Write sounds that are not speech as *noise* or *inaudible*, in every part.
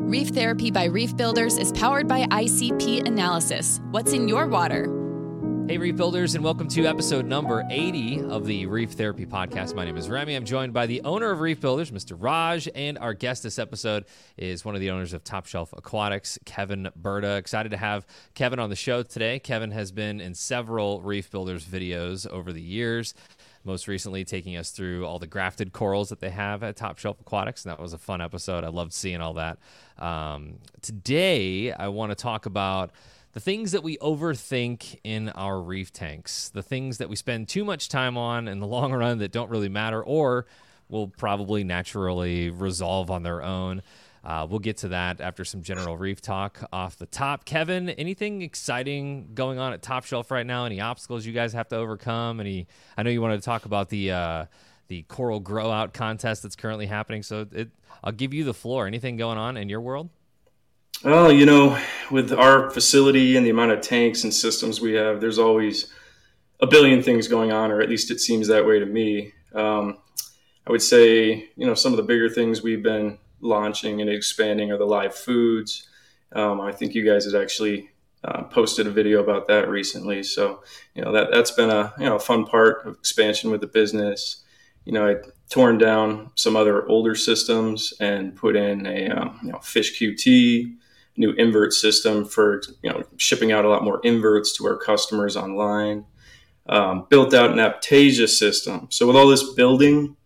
Reef Therapy by Reef Builders is powered by ICP Analysis. What's in your water? Hey, Reef Builders, and welcome to episode number 80 of the Reef Therapy Podcast. My name is Remy. I'm joined by the owner of Reef Builders, Mr. Raj, and our guest this episode is one of the owners of Top Shelf Aquatics, Kevin Burda. Excited to have Kevin on the show today. Kevin has been in several Reef Builders videos over the years most recently taking us through all the grafted corals that they have at Top Shelf Aquatics. And that was a fun episode. I loved seeing all that. Um, today, I want to talk about the things that we overthink in our reef tanks, the things that we spend too much time on in the *laughs* long run that don't really matter or will probably naturally resolve on their own. Uh, we'll get to that after some general reef talk off the top. Kevin, anything exciting going on at Top Shelf right now? Any obstacles you guys have to overcome? Any? I know you wanted to talk about the uh, the coral grow out contest that's currently happening. So it, I'll give you the floor. Anything going on in your world? Well, you know, with our facility and the amount of tanks and systems we have, there's always a billion things going on, or at least it seems that way to me. Um, I would say, you know, some of the bigger things we've been launching and expanding are the live foods. Um, I think you guys had actually uh, posted a video about that recently. So, you know, that, that's been a, you know, fun part of expansion with the business. You know, I torn down some other older systems and put in a, um, you know, fish QT, new invert system for, you know, shipping out a lot more inverts to our customers online. Um, built out an Aiptasia system. So with all this building,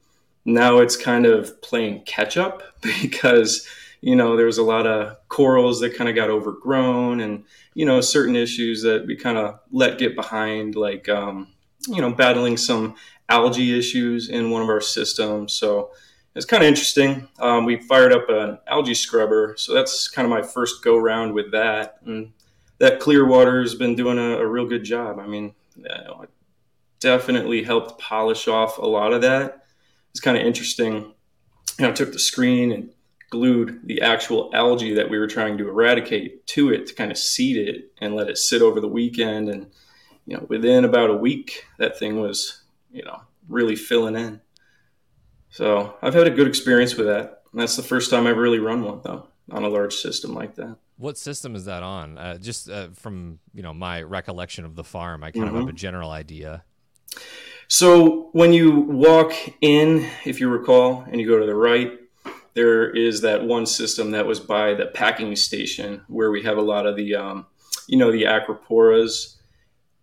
now it's kind of playing catch up *laughs* because you know there was a lot of corals that kind of got overgrown and you know certain issues that we kind of let get behind like um, you know battling some algae issues in one of our systems. So it's kind of interesting. Um, we fired up an algae scrubber so that's kind of my first go round with that. And that clear water has been doing a, a real good job. I mean it definitely helped polish off a lot of that it's kind of interesting. You know, I took the screen and glued the actual algae that we were trying to eradicate to it to kind of seed it and let it sit over the weekend. And, you know, within about a week, that thing was, you know, really filling in. So I've had a good experience with that. And that's the first time I've really run one, though, on a large system like that. What system is that on? Uh, just uh, from you know my recollection of the farm, I kind mm-hmm. of have a general idea. So when you walk in, if you recall, and you go to the right, there is that one system that was by the packing station where we have a lot of the, um, you know, the acroporas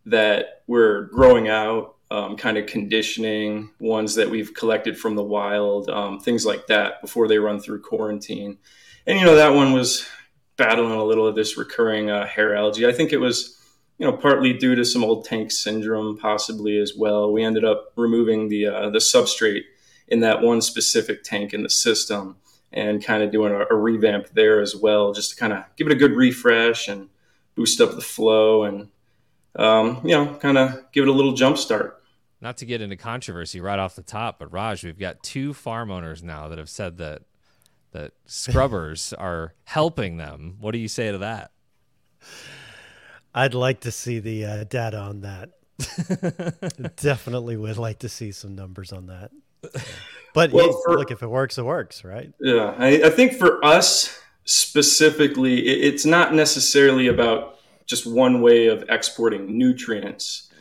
that we're growing out, um, kind of conditioning ones that we've collected from the wild, um, things like that before they run through quarantine. And you know that one was battling a little of this recurring uh, hair algae. I think it was you know, partly due to some old tank syndrome, possibly as well. We ended up removing the uh, the substrate in that one specific tank in the system, and kind of doing a, a revamp there as well, just to kind of give it a good refresh and boost up the flow, and um, you know, kind of give it a little jump start. Not to get into controversy right off the top, but Raj, we've got two farm owners now that have said that that scrubbers *laughs* are helping them. What do you say to that? *laughs* I'd like to see the uh, data on that. *laughs* Definitely would like to see some numbers on that. But well, for, look, if it works, it works, right? Yeah, I, I think for us specifically, it, it's not necessarily about just one way of exporting nutrients.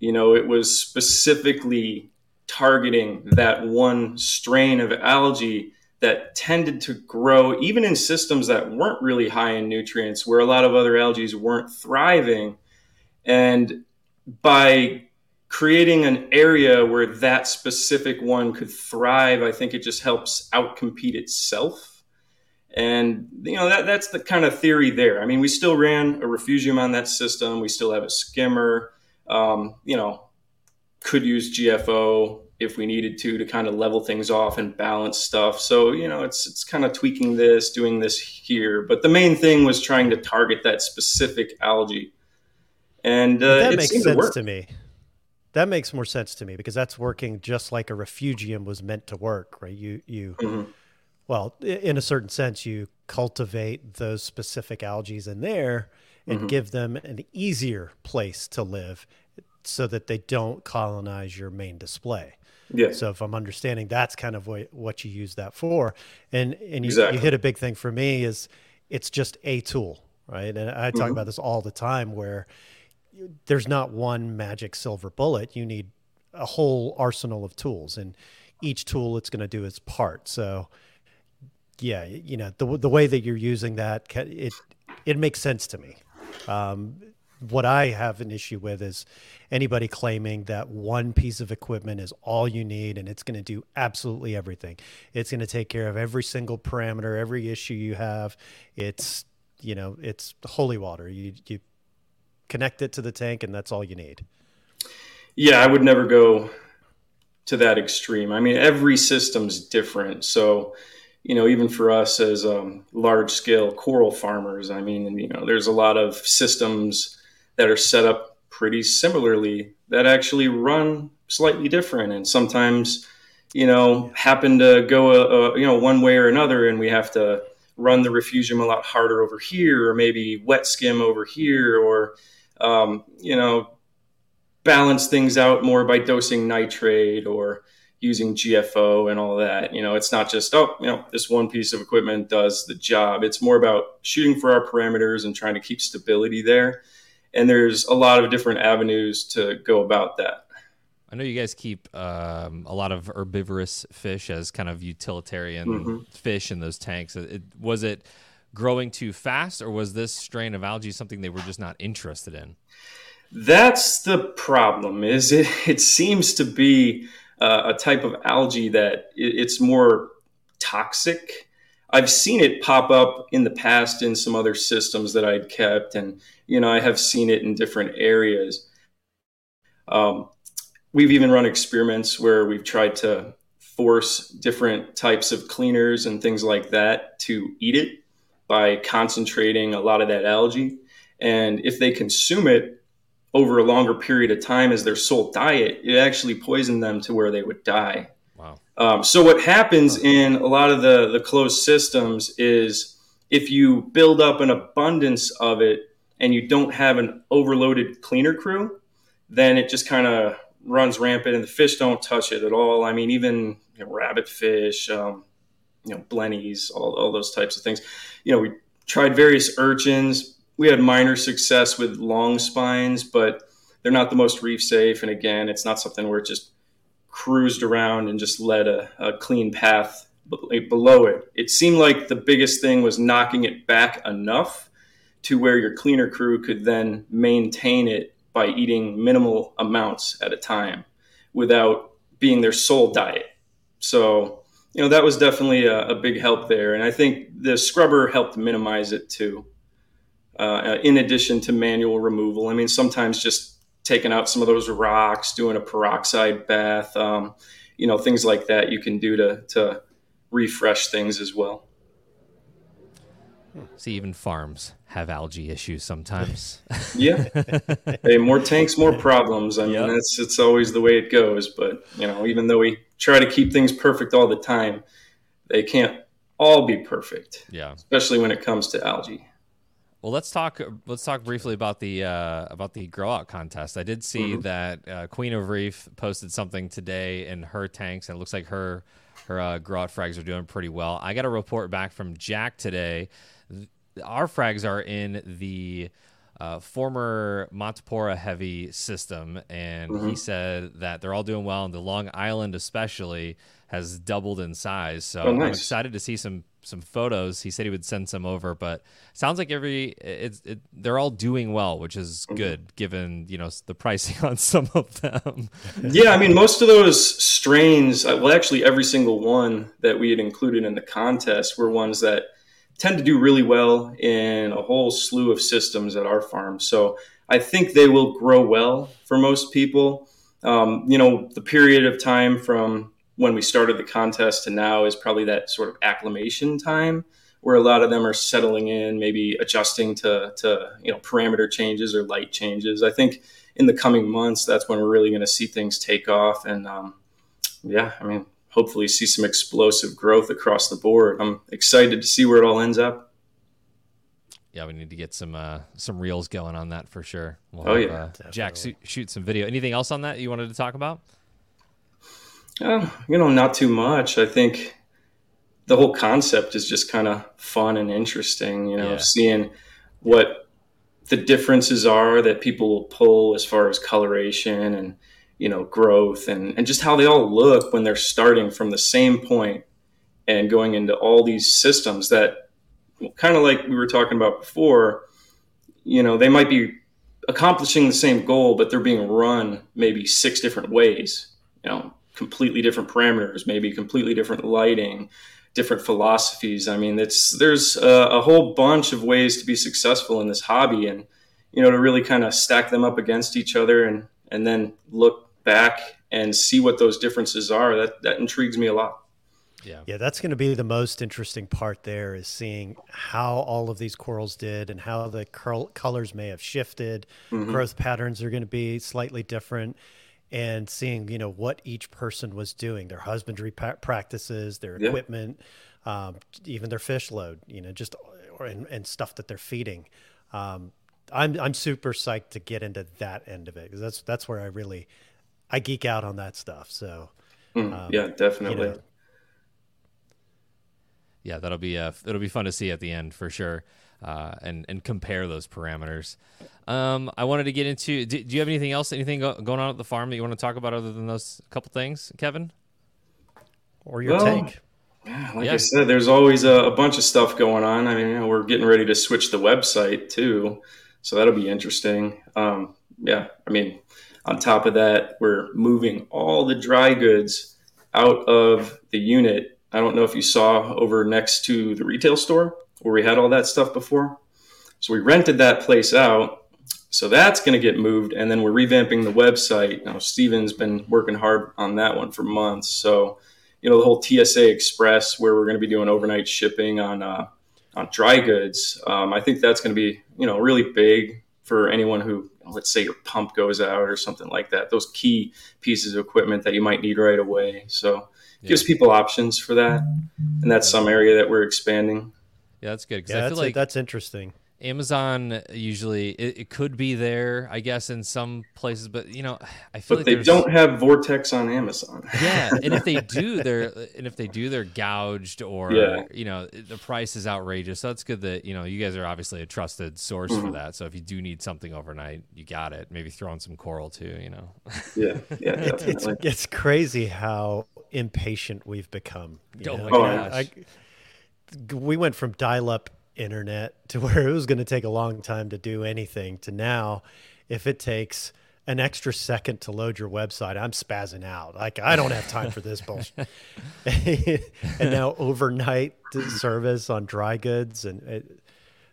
You know, it was specifically targeting that one strain of algae that tended to grow even in systems that weren't really high in nutrients, where a lot of other algae weren't thriving. And by creating an area where that specific one could thrive, I think it just helps outcompete itself. And you know that that's the kind of theory there. I mean, we still ran a refugium on that system. We still have a skimmer. Um, you know, could use GFO if we needed to to kind of level things off and balance stuff. So you know, it's it's kind of tweaking this, doing this here. But the main thing was trying to target that specific algae, and uh, that makes sense to, to, me. That makes more sense to me because that's working just like a refugium was meant to work, right? You you. Mm-hmm. Well, in a certain sense, you cultivate those specific algae in there and mm-hmm. give them an easier place to live so that they don't colonize your main display. Yeah. So if I'm understanding, that's kind of what what you use that for, and and you, Exactly. you hit a big thing for me is it's just a tool, right? And I talk Mhm. about this all the time where you- there's not one magic silver bullet. You need a whole arsenal of tools, and each tool it's going to do its part. So yeah, you know the the way that you're using that, it it makes sense to me. Um, what I have an issue with is anybody claiming that one piece of equipment is all you need and it's going to do absolutely everything. It's going to take care of every single parameter, every issue you have. It's you know it's holy water. You you connect it to the tank and that's all you need. Yeah, I would never go to that extreme. I mean, every system's different. So, you know, even for us as um, large scale coral farmers, I mean, you know, there's a lot of systems that are set up pretty similarly that actually run slightly different and sometimes, you know, happen to go, a, a, you know, one way or another. And we have to run the refugium a lot harder over here, or maybe wet skim over here, or, um, you know, balance things out more by dosing nitrate or using GFO and all that. You know, it's not just, oh, you know, this one piece of equipment does the job. It's more about shooting for our parameters and trying to keep stability there. And there's a lot of different avenues to go about that. I know you guys keep um, a lot of herbivorous fish as kind of utilitarian Mhm. fish in those tanks. It, was it growing too fast, or was this strain of algae something they were just not interested in? That's the problem. Is it? *laughs* It seems to be uh, a type of algae that it, it's more toxic. I've seen it pop up in the past in some other systems that I'd kept, and you know I have seen it in different areas. Um, we've even run experiments where we've tried to force different types of cleaners and things like that to eat it by concentrating a lot of that algae. And if they consume it over a longer period of time as their sole diet, it actually poisoned them to where they would die. Um, so what happens in a lot of the, the closed systems is if you build up an abundance of it and you don't have an overloaded cleaner crew, then it just kind of runs rampant and the fish don't touch it at all. I mean, even you know, rabbit fish, um, you know, blennies, all, all those types of things. You know, we tried various urchins. We had minor success with long spines, but they're not the most reef safe. And again, it's not something where it just cruised around and just led a, a clean path below it. It seemed like the biggest thing was knocking it back enough to where your cleaner crew could then maintain it by eating minimal amounts at a time without being their sole diet. So, you know, that was definitely a, a big help there. And I think the scrubber helped minimize it too, uh, in addition to manual removal. I mean, sometimes just taking out some of those rocks, doing a peroxide bath, um, you know, things like that you can do to, to refresh things as well. See, even farms have algae issues sometimes. Yeah. *laughs* hey, more tanks, more problems. I mean, Yep. that's it's always the way it goes. But you know, even though we try to keep things perfect all the time, they can't all be perfect, yeah. especially when it comes to algae. Well, let's talk. Let's talk briefly about the uh, about the grow out contest. I did see Mhm. that uh, Queen of Reef posted something today in her tanks, and it looks like her her uh, grow out frags are doing pretty well. I got a report back from Jack today. Our frags are in the uh, former Montipora heavy system, and he Mhm. said that they're all doing well, and the Long Island especially has doubled in size. So Oh, I'm excited to see some some photos. He said he would send some over, but sounds like every it's it, they're all doing well, which is Mhm. good given you know the pricing *laughs* on some of them. *laughs* Yeah, I mean, most of those strains, uh, well, actually, every single one that we had included in the contest were ones that tend to do really well in a whole slew of systems at our farm. So I think they will grow well for most people. Um, you know, the period of time from when we started the contest to now is probably that sort of acclimation time where a lot of them are settling in, maybe adjusting to, to you know parameter changes or light changes. I think in the coming months, that's when we're really going to see things take off. And um, yeah, I mean, hopefully see some explosive growth across the board. I'm excited to see where it all ends up. yeah, we need to get some uh, some reels going on that for sure. We'll Oh, have, yeah. uh, Jack Definitely. shoot, shoot some video. Anything else on that you wanted to talk about? Uh, you know, not too much. I think the whole concept is just kind of fun and interesting. You know, yeah. seeing what the differences are that people will pull as far as coloration and you know growth and and just how they all look when they're starting from the same point and going into all these systems that kind of like we were talking about before you know they might be accomplishing the same goal but they're being run maybe six different ways you know completely different parameters maybe completely different lighting different philosophies i mean it's there's a, a whole bunch of ways to be successful in this hobby and you know to really kind of stack them up against each other and and then look back and see what those differences are that that intrigues me a lot yeah. Yeah, that's going to be the most interesting part there is seeing how all of these corals did and how the curl, colors may have shifted. Mm-hmm. Growth patterns are going to be slightly different and seeing, you know, what each person was doing, their husbandry pa- practices, their yeah. equipment, um, even their fish load, you know, just or, and, and stuff that they're feeding. Um, I'm I'm super psyched to get into that end of it because that's that's where I really I geek out on that stuff. So mm, um, yeah, definitely. You know, yeah, that'll be uh, it'll be fun to see at the end for sure, uh, and and compare those parameters. Um, I wanted to get into. Do, do you have anything else? Anything go, going on at the farm that you want to talk about other than those couple things, Kevin? Or your well, take? like yeah. I said, there's always a, a, bunch of stuff going on. I mean, you know, we're getting ready to switch the website too, so that'll be interesting. Um, yeah, I mean, on top of that, we're moving all the dry goods out of the unit I don't know if you saw over next to the retail store where we had all that stuff before. So we rented that place out. So that's going to get moved. And then we're revamping the website. Now, Steven's been working hard on that one for months. So, you know, the whole TSA Express, where we're going to be doing overnight shipping on, uh, on dry goods, um, I think that's going to be, you know, really big for anyone who, let's say your pump goes out or something like that, those key pieces of equipment that you might need right away. So, yeah. gives people options for that, and that's some area that we're expanding. Yeah, that's good. Yeah, I feel like that's interesting. Amazon usually it, it, could be there, I guess, in some places, but you know, I feel but like they don't have VorTech on Amazon. yeah, and if they *laughs* do, they're and if they do, they're gouged or yeah. you know the price is outrageous. So that's good that you know you guys are obviously a trusted source mm-hmm. for that. So if you do need something overnight, you got it. Maybe throw in some coral too. You know. yeah, yeah, *laughs* it's it's crazy how impatient we've become. oh know? my gosh. I, we went from dial-up internet to *laughs* where it was going to take a long time to do anything to now if it takes an extra second to load your website i'm spazzing out. Like i don't have time for this *laughs* bullshit. *laughs* And now overnight service on dry goods and it,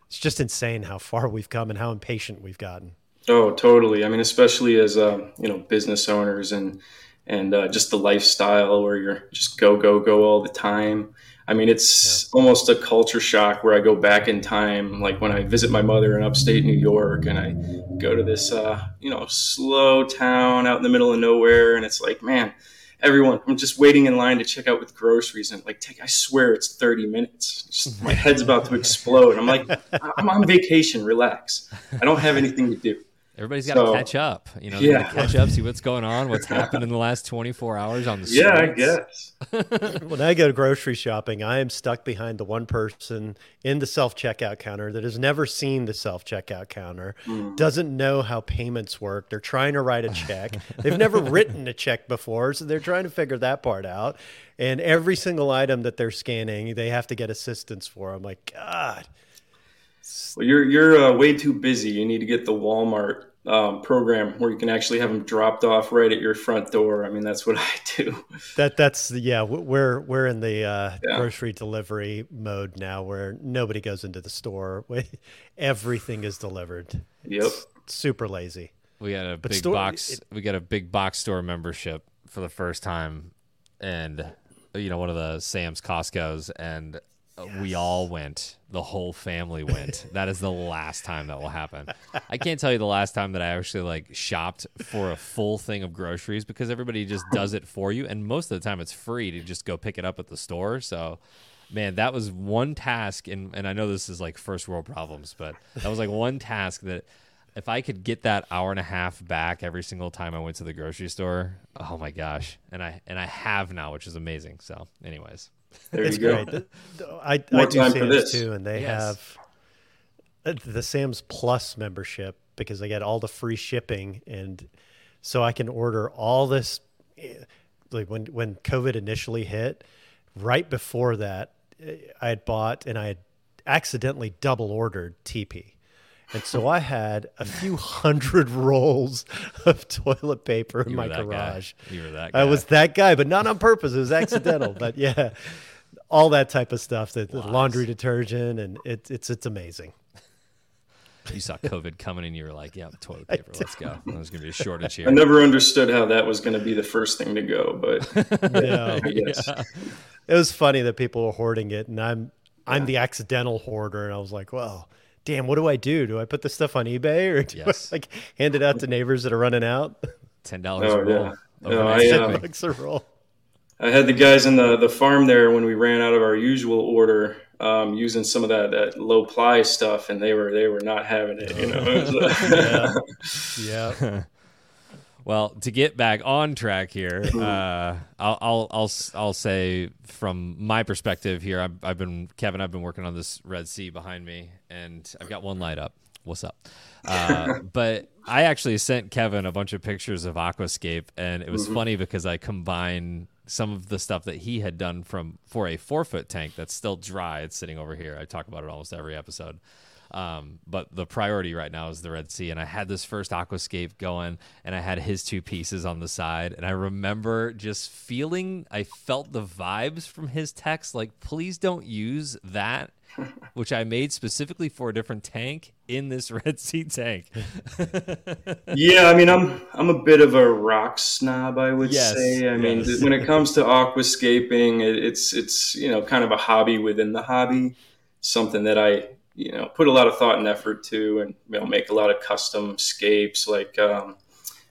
it's just insane how far we've come and how impatient we've gotten. Oh totally. I mean especially as uh, you know business owners and and uh, just the lifestyle where you're just go go go all the time I mean, it's yeah. almost a culture shock where I go back in time, like when I visit my mother in upstate New York, and I go to this, uh, you know, slow town out in the middle of nowhere, and it's like, man, everyone, I'm just waiting in line to check out with groceries, and like, take, I swear it's 30 minutes. Just, my head's about to *laughs* explode. I'm like, I'm on vacation, relax. I don't have anything to do. Everybody's got to so, catch up. You know, yeah. catch up, see what's going on, what's happened in the last 24 hours on the streets. *laughs* Yeah, I guess. *laughs* when I go grocery shopping, I am stuck behind the one person in the self checkout counter that has never seen the self checkout counter, mm. doesn't know how payments work. They're trying to write a check. They've never written a check before, so they're trying to figure that part out. And every single item that they're scanning, they have to get assistance for. I'm like, God. Well, you're you're uh, way too busy. You need to get the Walmart um, program where you can actually have them dropped off right at your front door. I mean, that's what I *laughs* do. That that's yeah. We're we're in the uh, yeah. grocery delivery mode now, where nobody goes into the store. *laughs* Everything is delivered. Yep. It's super lazy. We got a but big store, box. It, we got a big box store membership for the first time, and you know one of the Sam's Costco's, and yes. we all went. The whole family went. that is the last time that will happen. I can't tell you the last time that I actually like shopped for a full thing of groceries because everybody just does it for you, and most of the time it's free to just go pick it up at the store. So man, that was one task, and and I know this is like first world problems, but that was like one task that if I could get that hour and a half back every single time I went to the grocery store, oh my gosh! And I and I have now, which is amazing. So, anyways, there it's you go. great. I, More I do time for Sam's this. too, and they Yes. have uh, the Sam's Plus membership because I get all the free shipping, and so I can order all this. eh, Like when when COVID initially hit, right before that, eh, I had bought and I had accidentally double ordered TP. And so I had a few hundred *laughs* rolls of toilet paper in you my garage. guy. You were that. Guy. I was that guy, but not on purpose. It was accidental. but *laughs* yeah, all that type of stuff, the, the laundry detergent, and it, it's it's amazing. You saw COVID coming, and you were like, "Yeah, toilet paper. Let's go." There's gonna be a shortage here. I never understood how that was going to be the first thing to go, but *laughs* Yeah, I guess. it was funny that people were hoarding it, and I'm I'm the accidental hoarder, and I was like, well, damn, what do I do? Do I put this stuff on eBay or do Yes. I like hand it out to neighbors that are running out? Ten dollars Oh, a roll. yeah. No, Overnight I, shipping. uh, bucks a roll. I had the guys in the, the farm there when we ran out of our usual order, um, using some of that, that low ply stuff, and they were they were not having it. You know, It was, uh, Yeah, *laughs* *laughs* Well, to get back on track here, *laughs* uh, I'll, I'll I'll I'll say from my perspective here, I've, I've been Kevin. I've been working on this Red Sea behind me, and I've got one light up. What's up? Uh, *laughs* but I actually sent Kevin a bunch of pictures of Aquascape, and it was funny because I combined some of the stuff that he had done from for a four foot tank that's still dry. It's sitting over here. I talk about it almost every episode. Um, but the priority right now is the Red Sea. And I had this first aquascape going and I had his two pieces on the side. And I remember just feeling, I felt the vibes from his text like, please don't use that, *laughs* which I made specifically for a different tank in this *laughs* Red Sea tank. *laughs* yeah, I mean, I'm I'm a bit of a rock snob, I would Yes, say. I mean, yes. when it comes to aquascaping, it, it's it's you know kind of a hobby within the hobby, something that I you know put a lot of thought and effort to, and you know make a lot of custom scapes like. Um,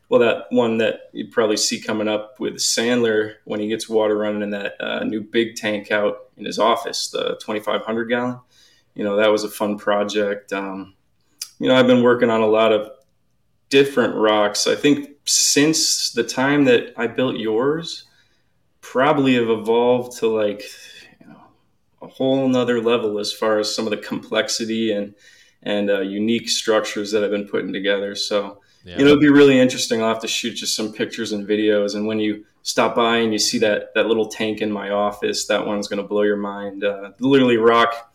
well, that one that you probably see coming up with Sandler when he gets water running in that uh, new big tank out in his office, the 2,500 gallon. You know, that was a fun project. Um, you know, I've been working on a lot of different rocks. I think since the time that I built yours, probably have evolved to like, a whole nother level as far as some of the complexity and and uh, unique structures that I've been putting together. So, Yeah. it'll be really interesting. I'll have to shoot just some pictures and videos. And when you stop by and you see that that little tank in my office, that one's going to blow your mind. Uh, literally, rock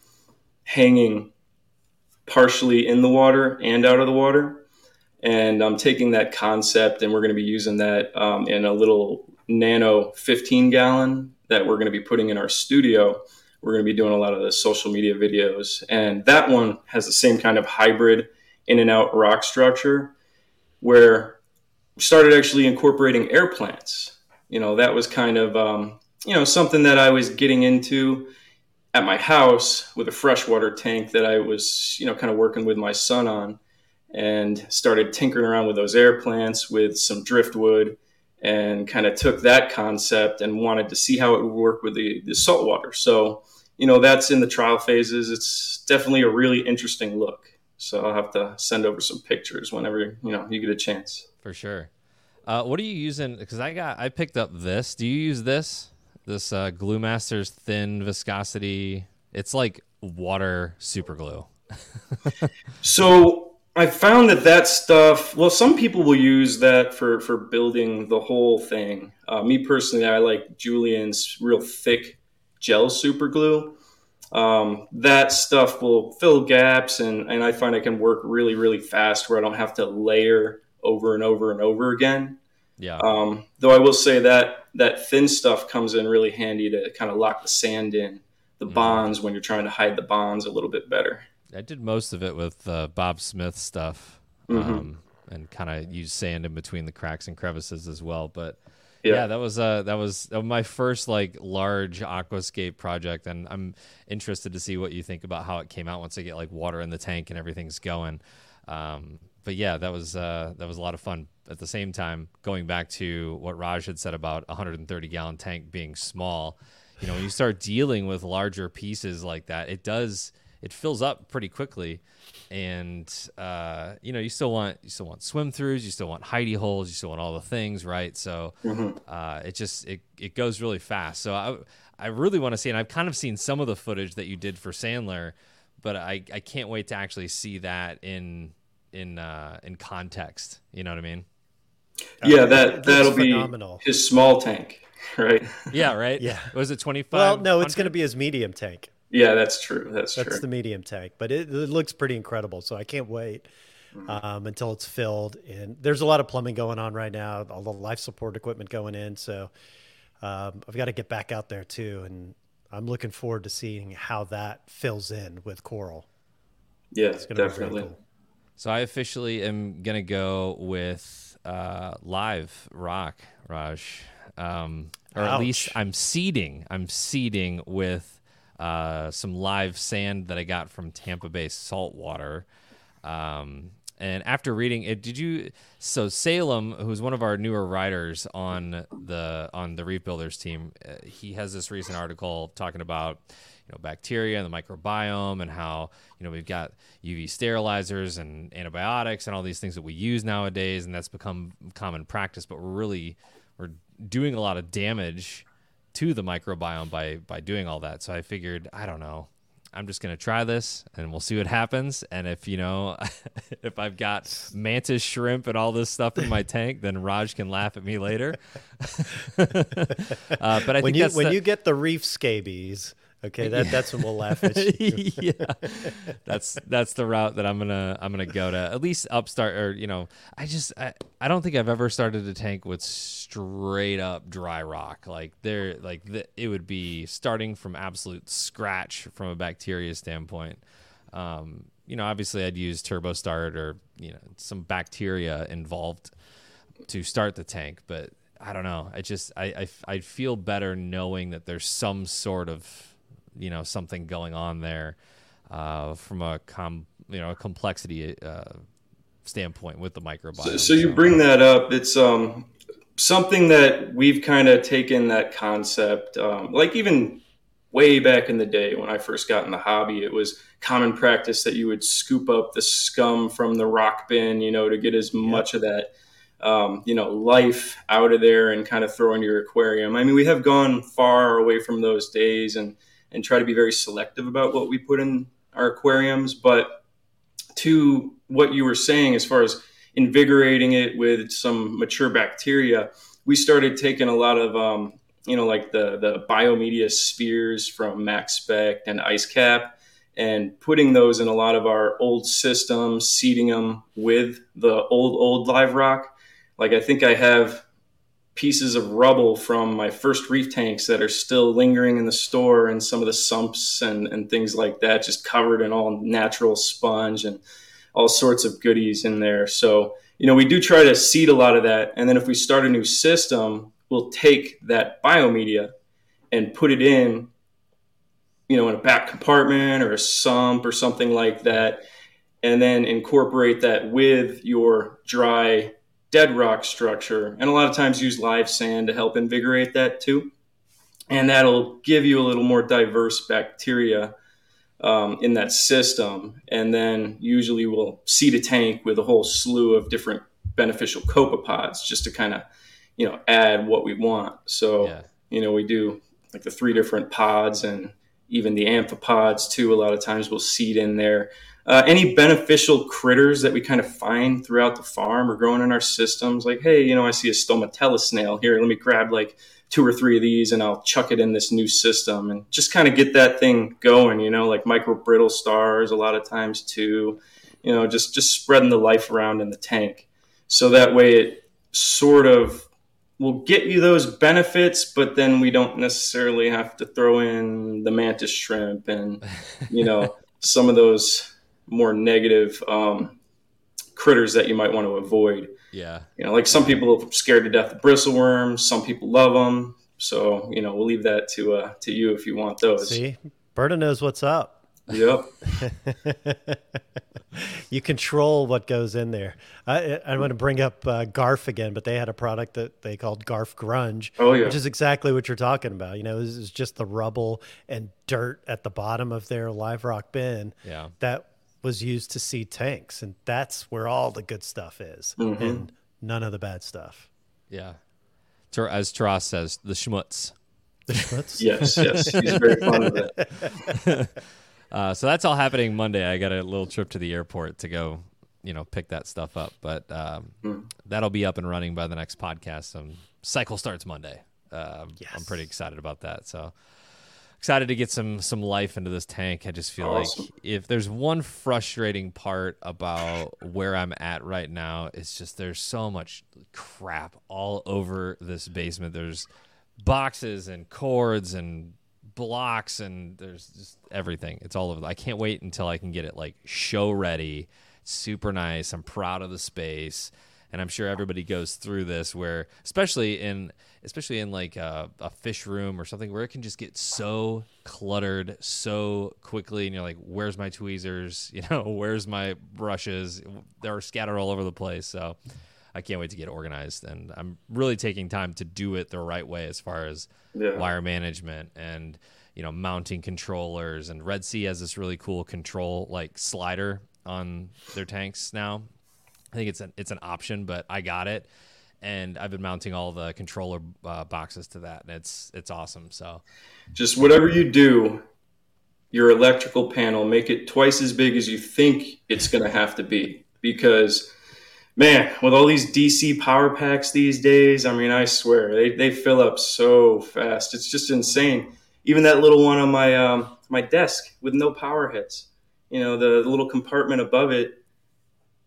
hanging partially in the water and out of the water. And I'm taking that concept and we're going to be using that um, in a little nano 15 gallon that we're going to be putting in our studio. We're going to be doing a lot of the social media videos. And that one has the same kind of hybrid in and out rock structure where we started actually incorporating air plants. You know, that was kind of, um, you know, something that I was getting into at my house with a freshwater tank that I was, you know, kind of working with my son on and started tinkering around with those air plants with some driftwood and kind of took that concept and wanted to see how it would work with the, the salt water. So, you know, that's in the trial phases. It's definitely a really interesting look. So I'll have to send over some pictures whenever, you know, you get a chance. For sure. Uh, what are you using? Because I got, I picked up this. Do you use this? This uh, Glue Masters thin viscosity. It's like water super glue. *laughs* So I found that that stuff. Well, some people will use that for for building the whole thing. Uh, me personally, I like Julian's real thick gel super glue. Um, that stuff will fill gaps, and and I find I can work really really fast where I don't have to layer over and over and over again. Yeah. Um, though I will say that that thin stuff comes in really handy to kind of lock the sand in, the bonds when you're trying to hide the bonds a little bit better. I did most of it with uh, Bob Smith stuff, um, and kind of use sand in between the cracks and crevices as well. But yeah, Yeah. that was uh, that was my first like large aquascape project, and I'm interested to see what you think about how it came out once I get like water in the tank and everything's going. Um, but yeah, that was uh, that was a lot of fun. At the same time, going back to what Raj had said about 130 gallon tank being small, you know, when you start dealing with larger pieces like that, it does it fills up pretty quickly, and uh, you know you still want you still want swim throughs, you still want hidey holes, you still want all the things, right? So Mm-hmm. uh, it just it it goes really fast. So I I really want to see, and I've kind of seen some of the footage that you did for Sandler, but I I can't wait to actually see that in in uh, in context. You know what I mean? Yeah, it that that'll be phenomenal. his small tank, *laughs* right? Yeah, right. Yeah. Was it twenty five? Well, no, it's going to be his medium tank. Yeah, that's true. That's, true. That's true. the medium tank, but it, it looks pretty incredible. So I can't wait um, until it's filled. And there's a lot of plumbing going on right now, all the life support equipment going in. So um, I've got to get back out there too, and I'm looking forward to seeing how that fills in with coral. yeah, It's going to be definitely. really cool. So I officially am gonna go with uh, live rock, Raj, um, or at least I'm seeding. I'm seeding with uh, some live sand that I got from Tampa Bay Saltwater. Um, and after reading it, did you? So Salem, who's one of our newer writers on the on the Reef Builders team, uh, he has this recent article talking about you know bacteria and the microbiome and how you know we've got UV sterilizers and antibiotics and all these things that we use nowadays, and that's become common practice. But we're really we're doing a lot of damage to the microbiome by by doing all that. So I figured, I don't know. I'm just gonna try this, and we'll see what happens. And if you know, *laughs* if I've got mantis shrimp and all this stuff in my *laughs* tank, then Raj can laugh at me later. *laughs* uh, but I When think you that's when the- you get the reef scabies, okay, *laughs* that, that's when we'll laugh at *laughs* you. yeah, *laughs* that's that's the route that I'm gonna I'm gonna go to at least upstart or you know I just I, I don't think I've ever started a tank with straight up dry rock like there like the, it would be starting from absolute scratch from a bacteria standpoint. Um, you know, obviously I'd use turbo start or you know some bacteria involved to start the tank, but I don't know. I just I I, I feel better knowing that there's some sort of you know something going on there uh, from a com you know a complexity uh, standpoint with the microbiome. So, so you bring that up. It's um something that we've kind of taken that concept, um, like even way back in the day when I first got in the hobby, it was common practice that you would scoop up the scum from the rock bin, you know, to get as much of that, um, you know, life out of there and kind of throw in your aquarium. I mean, we have gone far away from those days and and try to be very selective about what we put in our aquariums, but to what you were saying as far as invigorating it with some mature bacteria, we started taking a lot of, um, you know, like the the biomedia spheres from MaxSpect and IceCap, and putting those in a lot of our old systems, seeding them with the old old live rock. Like I think I have pieces of rubble from my first reef tanks that are still lingering in the store and some of the sumps and, and things like that, just covered in all natural sponge and all sorts of goodies in there. So, you know, we do try to seed a lot of that. And then if we start a new system, we'll take that biomedia and put it in, you know, in a back compartment or a sump or something like that. And then incorporate that with your dry dead rock structure. And a lot of times use live sand to help invigorate that too. And that'll give you a little more diverse bacteria um, in that system. And then usually we'll seed a tank with a whole slew of different beneficial copepods just to kind of, you know, add what we want. So, Yeah. you know, we do like the three different pods and even the amphipods too. A lot of times we'll seed in there. Uh, any beneficial critters that we kind of find throughout the farm or growing in our systems, like, hey, you know, I see a stomatella snail here. Let me grab like two or three of these and I'll chuck it in this new system and just kind of get that thing going, you know, like micro brittle stars a lot of times too, you know, just, just spreading the life around in the tank. So that way it sort of will get you those benefits, but then we don't necessarily have to throw in the mantis shrimp and, you know, *laughs* some of those more negative um, critters that you might want to avoid. Yeah. You know, like some people are scared to death of bristleworms. Some people love them. So you know, we'll leave that to uh, to you if you want those. See, Burda knows what's up. Yep. *laughs* you control what goes in there. I, I'm going to bring up uh, Garf again, but they had a product that they called Garf Grunge, Oh, yeah. which is exactly what you're talking about. You know, this is just the rubble and dirt at the bottom of their live rock bin Yeah. that was used to see tanks, and that's where all the good stuff is, Mm-hmm. and none of the bad stuff. Yeah. As Taras says, the schmutz. That's- *laughs* Yes, yes. He's very fond of it. *laughs* Uh, so that's all happening Monday. I got a little trip to the airport to go, you know, pick that stuff up. But um, that'll be up and running by the next podcast. Um, cycle starts Monday. Um, I'm pretty excited about that. So excited to get some some life into this tank. I just feel Awesome. like if there's one frustrating part about where I'm at right now, it's just there's so much crap all over this basement. There's boxes and cords and blocks and there's just everything. It's all over. I can't wait until I can get it like show ready, super nice. I'm proud of the space, and I'm sure everybody goes through this where, especially in especially in like a, a fish room or something where it can just get so cluttered so quickly, and you're like, "Where's my tweezers? *laughs* You know, where's my brushes? They're scattered all over the place." So. I can't wait to get organized, and I'm really taking time to do it the right way as far as Yeah. wire management and you know mounting controllers. And Red Sea has this really cool control like slider on their tanks now. I think it's an it's an option, but I got it, and I've been mounting all the controller uh, boxes to that, and it's it's awesome. So Just whatever you do, your electrical panel, make it twice as big as you think it's going to have to be. Because, man, with all these DC power packs these days, I mean, I swear they, they fill up so fast. It's just insane. Even that little one on my um, my desk with no power heads, you know, the little compartment above it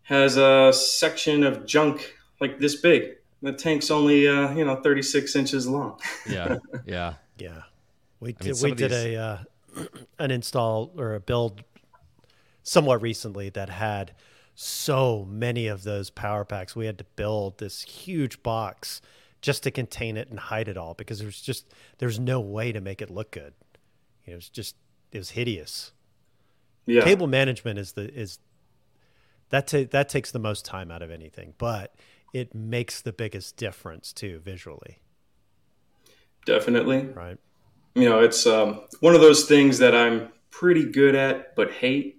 has a section of junk like this big. The tank's only uh, you know 36 inches long. yeah, *laughs* yeah, Yeah, we I mean, did, we of did these- a uh, *clears throat* an install or a build somewhat recently that had so many of those power packs. We had to build this huge box just to contain it and hide it all because there's just there's no way to make it look good. It was just it was hideous. Yeah. Cable management is the is that ta- that takes the most time out of anything, but it makes the biggest difference too visually, Definitely. right? You know, it's um, one of those things that I'm pretty good at, but hate.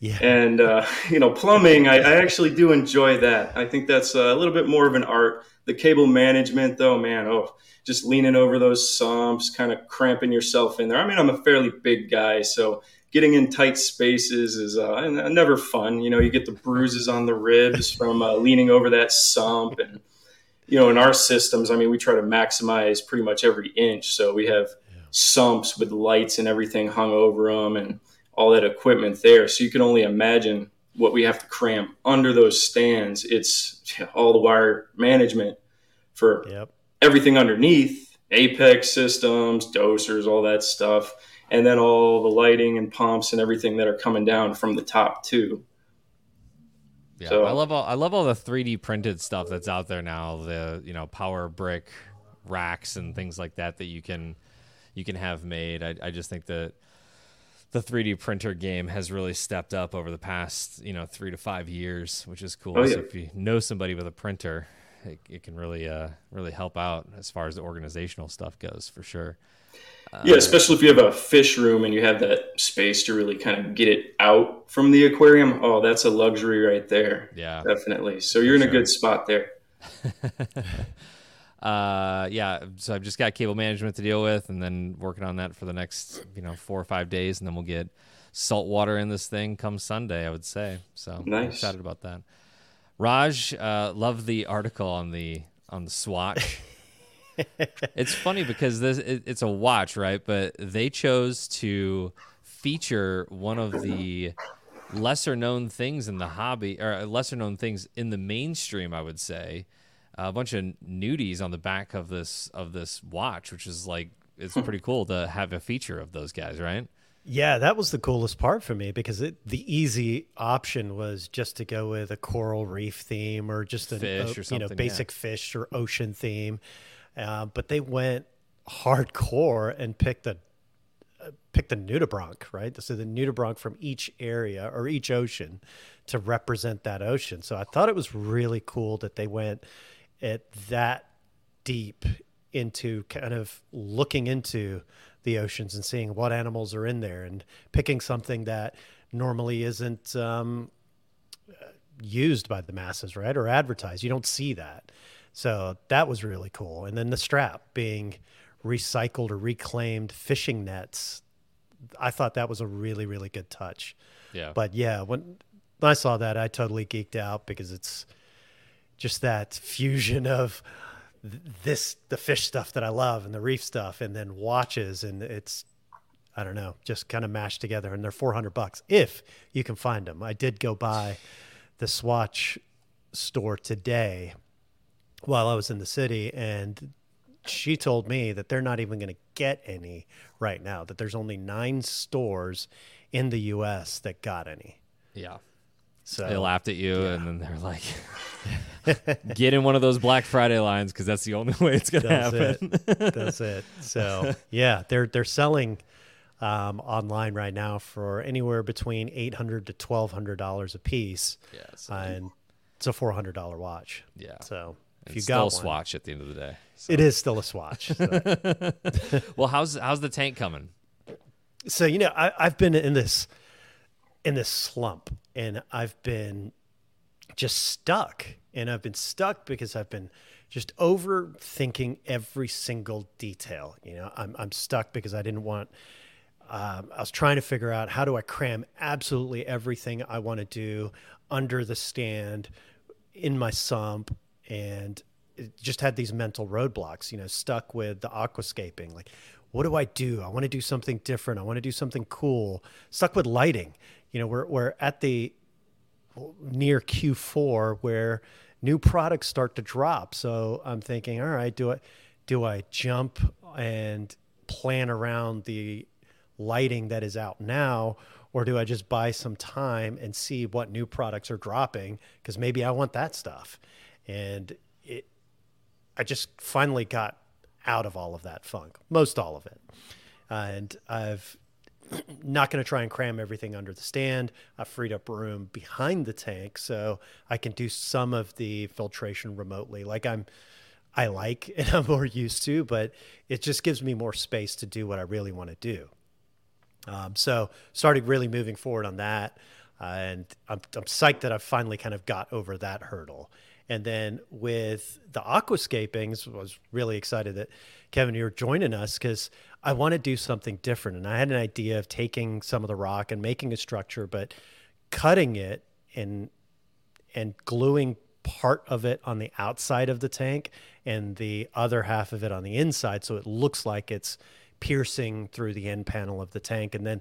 Yeah. And, uh, *laughs* you know, plumbing, I, I actually do enjoy that. I think that's a little bit more of an art. The cable management, though, man, oh, just leaning over those sumps, kind of cramping yourself in there. I mean, I'm a fairly big guy, so getting in tight spaces is uh, never fun. You know, you get the bruises on the ribs from uh, leaning over that sump. And, you know, in our systems, I mean, we try to maximize pretty much every inch. So we have sumps with lights and everything hung over them and all that equipment there. So you can only imagine what we have to cram under those stands. It's all the wire management for Yep. everything underneath, apex systems, dosers, all that stuff, and then all the lighting and pumps and everything that are coming down from the top too. yeah. So- I love all I love all the 3D printed stuff that's out there now. The you know power brick racks and things like that that you can you can have made. I, I just think that the 3D printer game has really stepped up over the past you know three to five years, which is cool. Oh, So if you know somebody with a printer, it, it can really uh really help out as far as the organizational stuff goes for sure. Yeah, especially if you have a fish room and you have that space to really kind of get it out from the aquarium. Oh, that's a luxury right there. Yeah. Definitely. So you're in a good spot there. *laughs* uh yeah so i've just got cable management to deal with and then working on that for the next you know four or five days and then we'll get salt water in this thing come sunday i would say so I'm Nice. excited about that raj uh love the article on the on the swatch *laughs* it's funny because this it, it's a watch right? But they chose to feature one of the lesser known things in the hobby or lesser known things in the mainstream i would say. A bunch of nudies on the back of this of this watch which is like it's pretty cool to have a feature of those guys right? Yeah, that was the coolest part for me because it, the easy option was just to go with a coral reef theme or just a, Fish or you know something, yeah. basic fish or ocean theme, uh, but they went hardcore and picked a uh, picked the nudibranch, right? So the nudibranch from each area or each ocean to represent that ocean. So I thought it was really cool that they went at that deep into kind of looking into the oceans and seeing what animals are in there and picking something that normally isn't um, used by the masses, right? Or advertised. You don't see that. So that was really cool. And then the strap being recycled or reclaimed fishing nets. I thought that was a really, really good touch. Yeah. But yeah, when, I saw that, I totally geeked out because it's just that fusion of this, the fish stuff that I love and the reef stuff, and then watches. And it's, I don't know, just kind of mashed together. And they're 400 bucks if you can find them. I did go by the Swatch store today while I was in the city, and she told me that they're not even going to get any right now. That there's only nine stores in the U.S. that got any. Yeah. So they laughed at you, yeah. and then they're like, *laughs* "Get in one of those Black Friday lines because that's the only way it's going to happen." It. *laughs* That's it. So yeah, they're they're selling um, online right now for anywhere between eight hundred to twelve hundred dollars a piece. Yes, and it's a four hundred dollar watch. Yeah. So if you got a swatch at the end of the day, so. it is still a swatch. So. *laughs* well, how's how's the tank coming? So you know, I, I've been in this in this slump, and I've been just stuck, and I've been stuck because I've been just overthinking every single detail. You know, I'm I'm stuck because I didn't want um, I was trying to figure out how do I cram absolutely everything I want to do under the stand in my sump and just had these mental roadblocks, you know, stuck with the aquascaping. Like, what do I do? I want to do something different. I want to do something cool. Stuck with lighting. You know, we're, we're at the near Q4 where new products start to drop. So I'm thinking, all right, do I, do I jump and plan around the lighting that is out now or do I just buy some time and see what new products are dropping because maybe I want that stuff and it I just finally got out of all of that funk most all of it and I've *clears throat* not going to try and cram everything under the stand. I've freed up room behind the tank so I can do some of the filtration remotely like I'm I like *laughs* and I'm more used to, but it just gives me more space to do what I really want to do. Um, so started really moving forward on that. Uh, and I'm, I'm psyched that I've finally kind of got over that hurdle. And then with the aquascapings, was really excited that Kevin, you're joining us because I want to do something different. And I had an idea of taking some of the rock and making a structure, but cutting it and and gluing part of it on the outside of the tank and the other half of it on the inside, so it looks like it's piercing through the end panel of the tank and then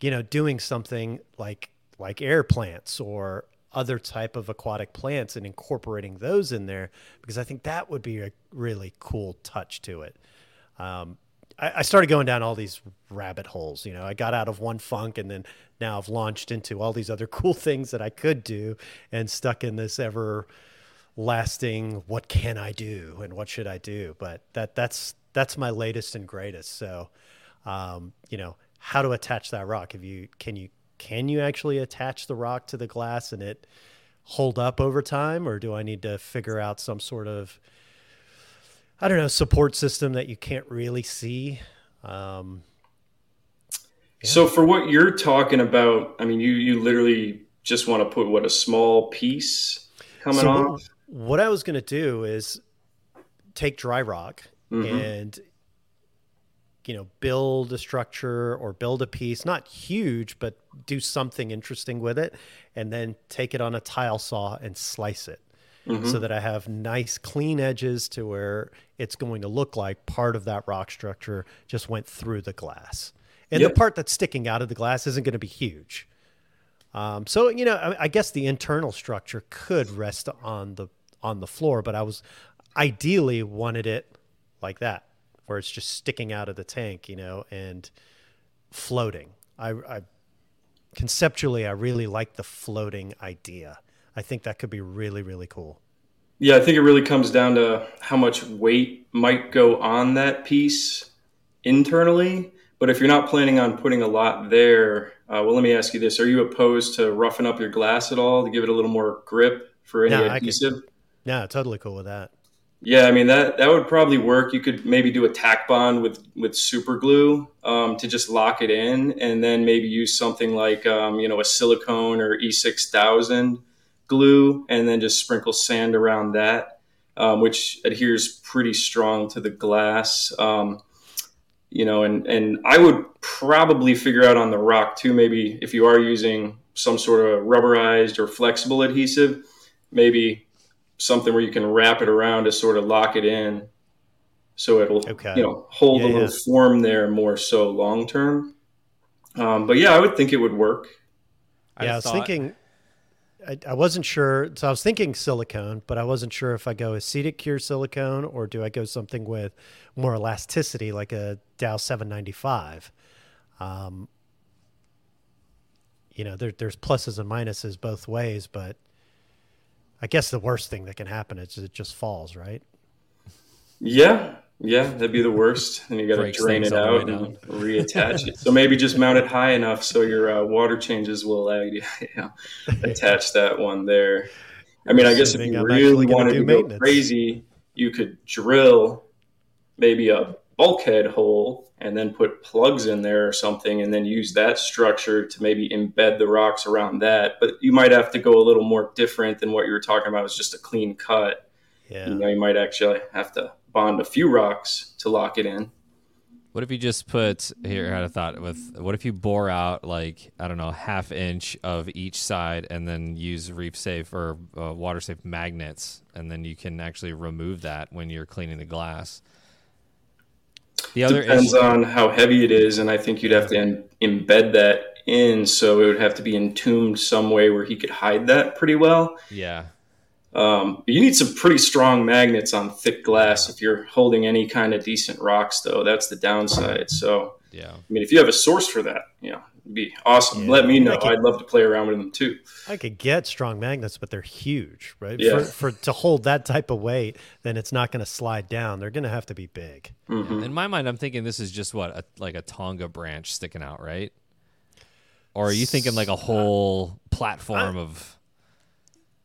you know doing something like like air plants or other type of aquatic plants and incorporating those in there because I think that would be a really cool touch to it. Um, I, I, started going down all these rabbit holes. You know, I got out of one funk and then now I've launched into all these other *laughs* cool things that I could do and stuck in this ever lasting what can I do and what should I do. But that that's that's my latest and greatest. So, um, you know, how to attach that rock? If you can you can you actually attach the rock to the glass and it hold up over time, or do I need to figure out some sort of I don't know support system that you can't really see? Um, yeah. So for what you're talking about, I mean, you you literally just want to put what a small piece coming so off. What, what I was going to do is take dry rock mm-hmm. and you know build a structure or build a piece not huge but do something interesting with it and then take it on a tile saw and slice it mm-hmm. so that i have nice clean edges to where it's going to look like part of that rock structure just went through the glass and yep. the part that's sticking out of the glass isn't going to be huge um, so you know I, I guess the internal structure could rest on the on the floor but i was ideally wanted it like that, where it's just sticking out of the tank, you know, and floating. I, I conceptually, I really like the floating idea. I think that could be really, really cool. Yeah, I think it really comes down to how much weight might go on that piece internally. But if you're not planning on putting a lot there, uh, well, let me ask you this: Are you opposed to roughing up your glass at all to give it a little more grip for any No, adhesive? could- Yeah, totally cool with that. Yeah, I mean that that would probably work. You could maybe do a tack bond with with super glue um, to just lock it in, and then maybe use something like um, you know a silicone or E six thousand glue, and then just sprinkle sand around that, um, which adheres pretty strong to the glass. Um, you know, and and I would probably figure out on the rock too. Maybe if you are using some sort of rubberized or flexible adhesive, maybe something where you can wrap it around to sort of lock it in so it'll Okay. you know hold Yeah, a little yeah. form there more so long term um, but yeah i would think it would work I yeah, I was thought- thinking. I, I wasn't sure, so I was thinking silicone, but I wasn't sure if I go acetic cure silicone or do I go something with more elasticity, like a Dow 795. Um, you know, there, there's pluses and minuses both ways, but I guess the worst thing that can happen is it just falls, right? yeah. Yeah that'd be the worst. And you got to drain it out and reattach it. So maybe just mount it high enough so your uh, water changes will allow you to *laughs* you know, attach that one there. I mean i guess if you I'm really wanted to go crazy you could drill maybe a bulkhead hole and then put plugs in there or something and then use that structure to maybe embed the rocks around that but you might have to go a little more different than what you were talking about was just a clean cut Yeah. you know you might actually have to bond a few rocks to lock it in What if you just put here? I had a thought with. What if you bore out like I don't know half inch of each side, and then use reef safe or uh, water safe magnets, and then you can actually remove that when you're cleaning the glass. The other depends issue, on how heavy it is and i think you'd have to em- embed that in so it would have to be entombed some way where he could hide that pretty well. Yeah, um, you need some pretty strong magnets on thick glass if you're holding any kind of decent rocks though. That's the downside so yeah. i mean if you have a source for that you know be awesome Yeah. let me know I can- i'd love to play around with them too I could get strong magnets, but they're huge, right? Yeah. For, for to hold that type of weight, then it's not going to slide down. They're going to have to be big. Mm-hmm. In my mind, I'm thinking this is just what a, like a Tonga branch sticking out, right? Or are you thinking like a whole platform of?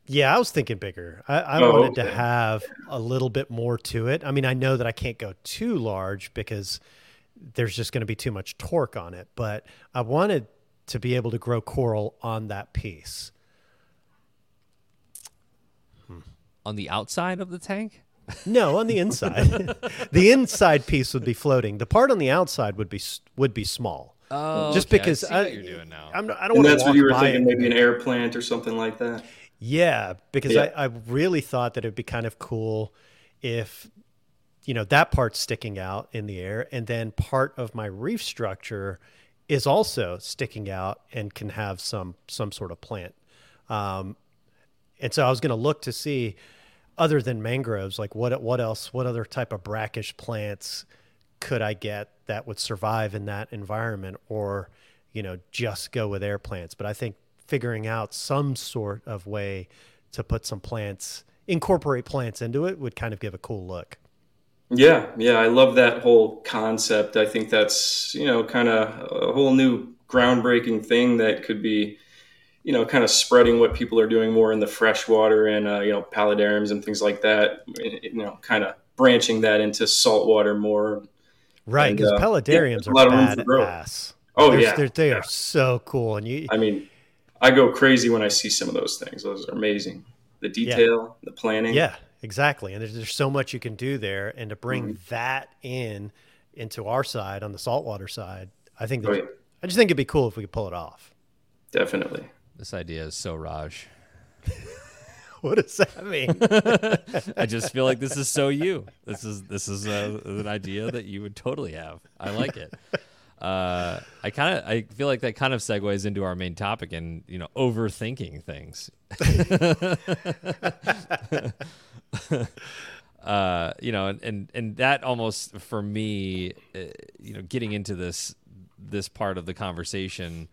Yeah, I was thinking bigger. I, I Oh, wanted to have a little bit more to it. I mean, I know that I can't go too large because there's just going to be too much torque on it, but I wanted to be able to grow coral on that piece. on the outside of the tank? *laughs* No, on the inside. *laughs* the inside piece would be floating. The part on the outside would be would be small. Oh, Just okay, because I see I, what you're doing now. I'm, I don't and want that's to what you were thinking it. maybe an air plant or something like that Yeah, because Yeah. I, I really thought that it'd be kind of cool if, you know, that part's sticking out in the air, and then part of my reef structure is also sticking out and can have some some sort of plant. Um, and so I was going to look to see, other than mangroves, like what what else, what other type of brackish plants could I get that would survive in that environment, or you know, just go with air plants. But I think figuring out some sort of way to put some plants, incorporate plants into it, would kind of give a cool look. Yeah, yeah, I love that whole concept. I think that's, you know, kind of a whole new groundbreaking thing that could be, you know, kind of spreading what people are doing more in the freshwater and, uh, you know, paludariums and things like that, you know, kind of branching that into saltwater more. Right, because uh, paludariums yeah, a lot of room are badass. Oh, They're- yeah. they're, they yeah. are so cool, and you I mean, I go crazy when I see some of those things. Those are amazing. The detail, the planning. Yeah, exactly. And there's, there's so much you can do there. And to bring Mm-hmm. that in into our side on the saltwater side, I think that, Oh, yeah. I just think it'd be cool if we could pull it off. Definitely. This idea is so Raj. *laughs* What does that mean? *laughs* I just feel like this is so you. This is this is uh, an idea that you would totally have. I like it. Uh, I kind of I feel like that kind of segues into our main topic and you know overthinking things. *laughs* uh, you know, and, and and that almost for me, uh, you know, getting into this this part of the conversation,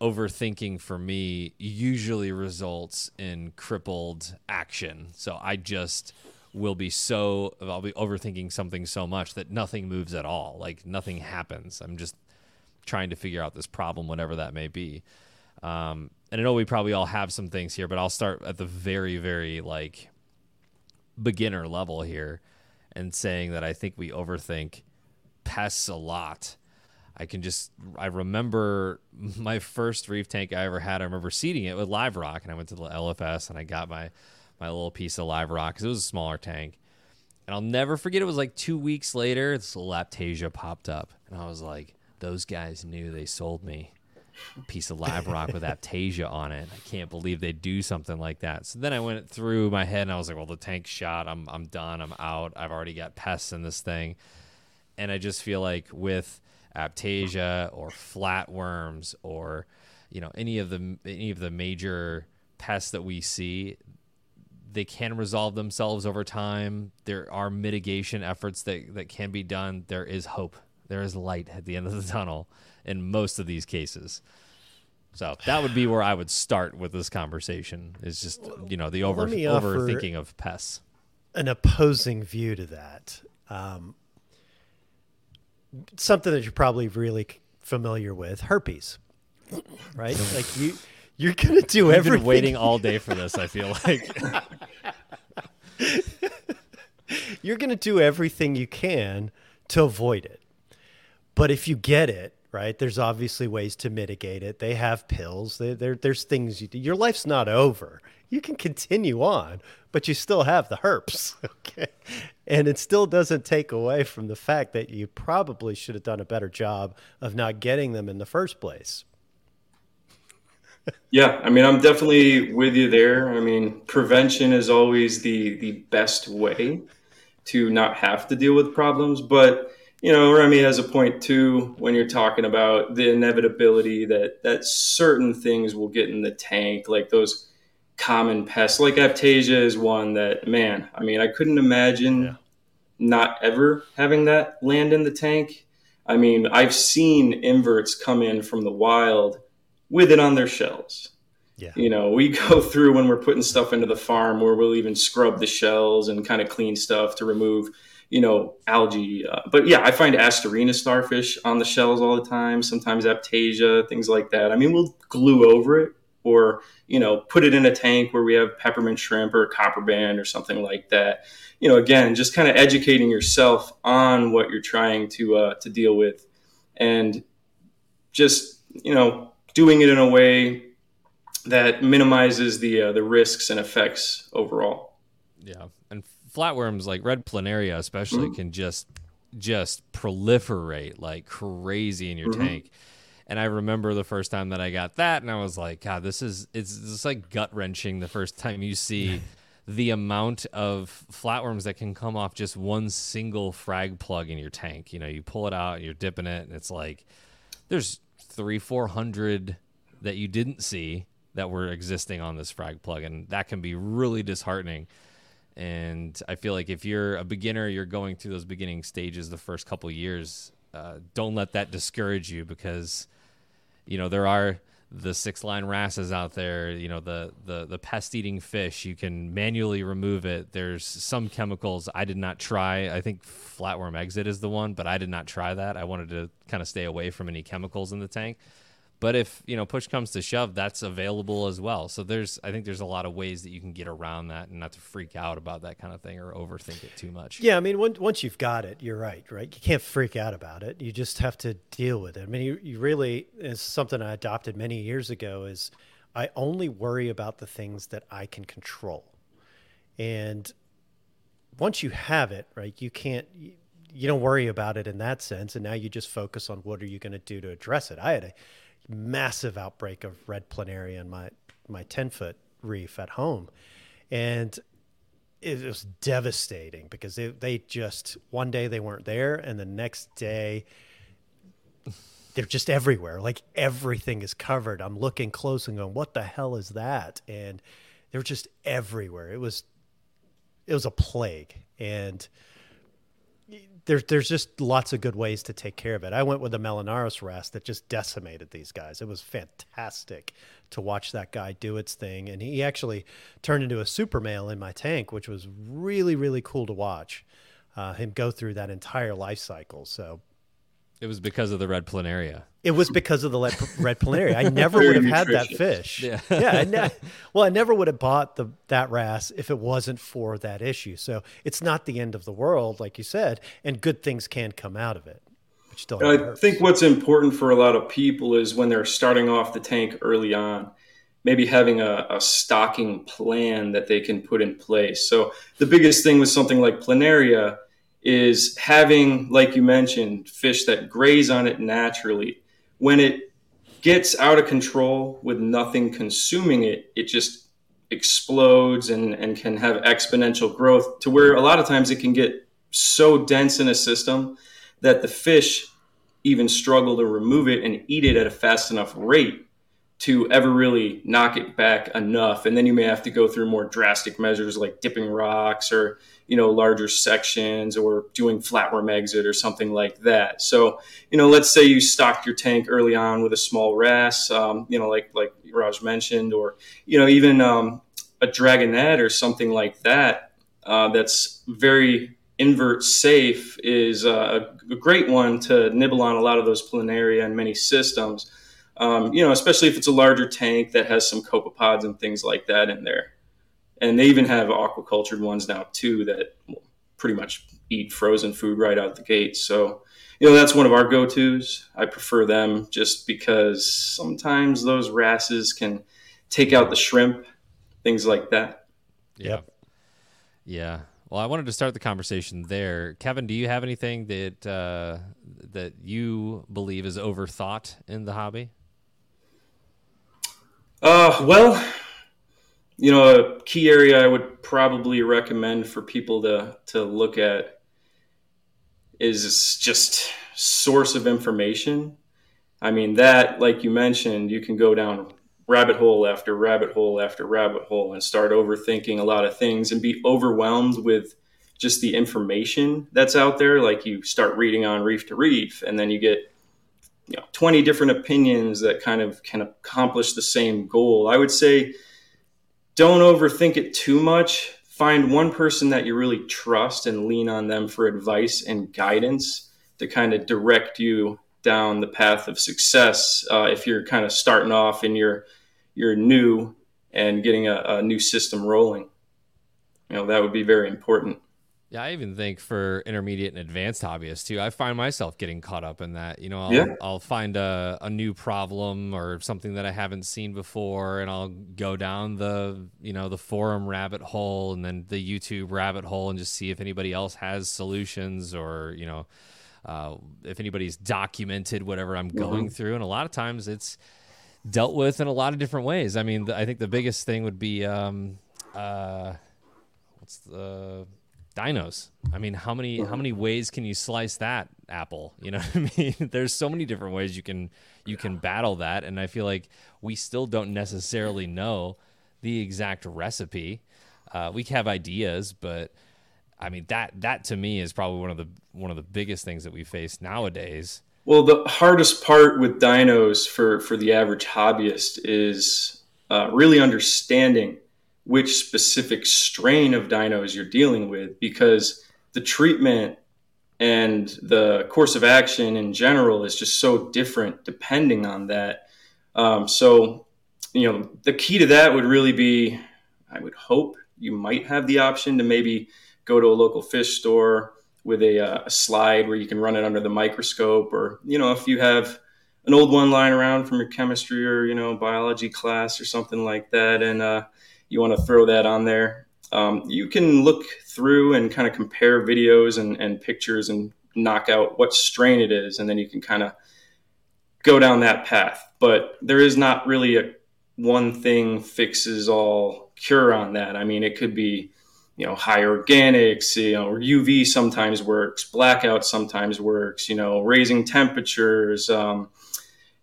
overthinking for me usually results in crippled action. So I just will be so I'll be overthinking something so much that nothing moves at all. Like nothing happens. I'm just trying to figure out this problem, whatever that may be. Um, and I know we probably all have some things here, but I'll start at the very, very like beginner level here and saying that I think we overthink pests a lot. I can just I remember *laughs* my first reef tank I ever had. I remember seeding it with live rock, and I went to the LFS and I got my my little piece of live rock because it was a smaller tank. And I'll never forget. It was like two weeks later, this little Aiptasia popped up, and I was like, "Those guys knew they sold me a piece of live rock with Aiptasia on it. I can't believe they do something like that." So then I went through my head, and I was like, "Well, the tank's shot. I'm I'm done. I'm out. I've already got pests in this thing." And I just feel like with Aiptasia or flatworms or you know any of the any of the major pests that we see they can resolve themselves over time. There are mitigation efforts that that can be done. There is hope. There is light at the end of the tunnel in most of these cases. So that would be where I would start with this conversation is just you know the over overthinking of pests. an opposing view to that. Um, something that you're probably really familiar with herpes right? Like you you're gonna do I've everything been waiting all *laughs* day for this i feel like *laughs* *laughs* you're gonna do everything you can to avoid it. But if you get it right there's obviously ways to mitigate it. They have pills. They, there, there's things you do. Your life's not over. You can continue on but you still have the herpes *laughs* okay? And it still doesn't take away from the fact that you probably should have done a better job of not getting them in the first place yeah i mean i'm definitely with you there i mean prevention is always the the best way to not have to deal with problems but you know remy has a point too when you're talking about the inevitability that that certain things will get in the tank like those common pests. Like Aiptasia is one that, man, I mean, I couldn't imagine yeah. not ever having that land in the tank. I mean, I've seen inverts come in from the wild with it on their shells. Yeah. You know, we *laughs* go through when we're putting stuff into the farm where we'll even scrub the shells and kind of clean stuff to remove, you know, algae. Uh, but yeah, I find Asterina starfish on the shells all the time, sometimes Aiptasia, things like that. I mean, we'll glue over it or you know put it in a tank where we have peppermint shrimp or copper band or something like that you know again just kind of educating yourself on what you're trying to uh, to deal with and just you know doing it in a way that minimizes the uh, the risks and effects overall yeah and flatworms like red planaria especially mm-hmm. can just just proliferate like crazy in your mm-hmm. tank and I remember the first time that I got that, and I was like, God, this is it's just like gut wrenching the first time you see *laughs* the amount of flatworms that can come off just one single frag plug in your tank. You know, you pull it out, you're dipping it, and it's like there's three, four hundred that you didn't see that were existing on this frag plug, and that can be really disheartening. And I feel like if you're a beginner, you're going through those beginning stages the first couple years. Uh, don't let that discourage you because you know there are the six line wrasses out there you know the the the pest eating fish you can manually remove it. There's some chemicals i did not try. I think flatworm exit is the one but i did not try that. I wanted to kind of stay away from any chemicals in the tank but if you know push comes to shove, that's available as well. So there's I think there's a lot of ways that you can get around that and not to freak out about that kind of thing or overthink it too much. Yeah, I mean once you've got it, you're right, right? You can't freak out about it. You just have to deal with it. I mean, you, you really is something I adopted many years ago. Is I only worry about the things that I can control, and once you have it, right, you can't. You, you don't worry about it in that sense, and now you just focus on what are you going to do to address it. I had a massive outbreak of red planaria in my my 10 foot reef at home. And it was devastating because they, they just one day they weren't there and the next day they're just everywhere. Like everything is covered. I'm looking close and going what the hell is that? And they're just everywhere. It was it was a plague. And there's there's just lots of good ways to take care of it. I went with the Melanurus wrasse that just decimated these guys. It was fantastic to watch that guy do its thing. And he actually turned into a super male in my tank, which was really, really cool to watch uh, him go through that entire life cycle. So it was because of the red planaria. It was because of the red, red planaria. I never would have had that fish. Yeah, yeah. I ne- well, I never would have bought the that wrasse if it wasn't for that issue. So it's not the end of the world, like you said, and good things can come out of it. Which still I hurts. think what's important for a lot of people is when they're starting off the tank early on, maybe having a, a stocking plan that they can put in place. So the biggest thing with something like planaria is having, like you mentioned, fish that graze on it naturally. When it gets out of control with nothing consuming it, it just explodes and, and can have exponential growth to where a lot of times it can get so dense in a system that the fish even struggle to remove it and eat it at a fast enough rate to ever really knock it back enough. And then you may have to go through more drastic measures like dipping rocks or, you know, larger sections or doing flatworm exit or something like that. So, you know, let's say you stocked your tank early on with a small wrasse, um, you know, like, like Raj mentioned, or, you know, even um, a dragonet or something like that, uh, that's very invert safe is uh, a great one to nibble on a lot of those planaria and many systems um, you know, especially if it's a larger tank that has some copepods and things like that in there. And they even have aquacultured ones now too that will pretty much eat frozen food right out the gate. So, you know, that's one of our go-tos. I prefer them just because sometimes those wrasses can take out the shrimp, things like that. Yeah. Yeah. Well, I wanted to start the conversation there. Kevin, do you have anything that uh, that you believe is overthought in the hobby? Uh, well, you know, a key area I would probably recommend for people to to look at is just source of information. I mean, that, like you mentioned, you can go down rabbit hole after rabbit hole after rabbit hole and start overthinking a lot of things and be overwhelmed with just the information that's out there. Like you start reading on Reef to Reef, and then you get you know 20 different opinions that kind of can accomplish the same goal. I would say don't overthink it too much. Find one person that you really trust and lean on them for advice and guidance to kind of direct you down the path of success uh, if you're kind of starting off and you're you're new and getting a, a new system rolling. You know that would be very important yeah, I even think for intermediate and advanced hobbyists too, I find myself getting caught up in that. You know, I'll, yeah. I'll find a, a new problem or something that I haven't seen before, and I'll go down the you know the forum rabbit hole and then the YouTube rabbit hole and just see if anybody else has solutions or you know uh, if anybody's documented whatever I'm going mm-hmm. through. And a lot of times it's dealt with in a lot of different ways. I mean, the, I think the biggest thing would be um, uh, what's the dinos. I mean, how many how many ways can you slice that apple? *laughs* You know what I mean? There's so many different ways you can you can battle that, and I feel like we still don't necessarily know the exact recipe. Uh, we have ideas, but I mean that that to me is probably one of the one of the biggest things that we face nowadays. Well, the hardest part with dinos for for the average hobbyist is uh, really understanding which specific strain of dinos you're dealing with because the treatment and the course of action in general is just so different depending on that. Um, so, you know, the key to that would really be I would hope you might have the option to maybe go to a local fish store with a, uh, a slide where you can run it under the microscope, or, you know, if you have an old one lying around from your chemistry or, you know, biology class or something like that. And, uh, you want to throw that on there, um, you can look through and kind of compare videos and, and pictures and knock out what strain it is, and then you can kind of go down that path. But there is not really a one thing fixes all cure on that. I mean, it could be you know high organics you know uv sometimes works blackout sometimes works you know raising temperatures um,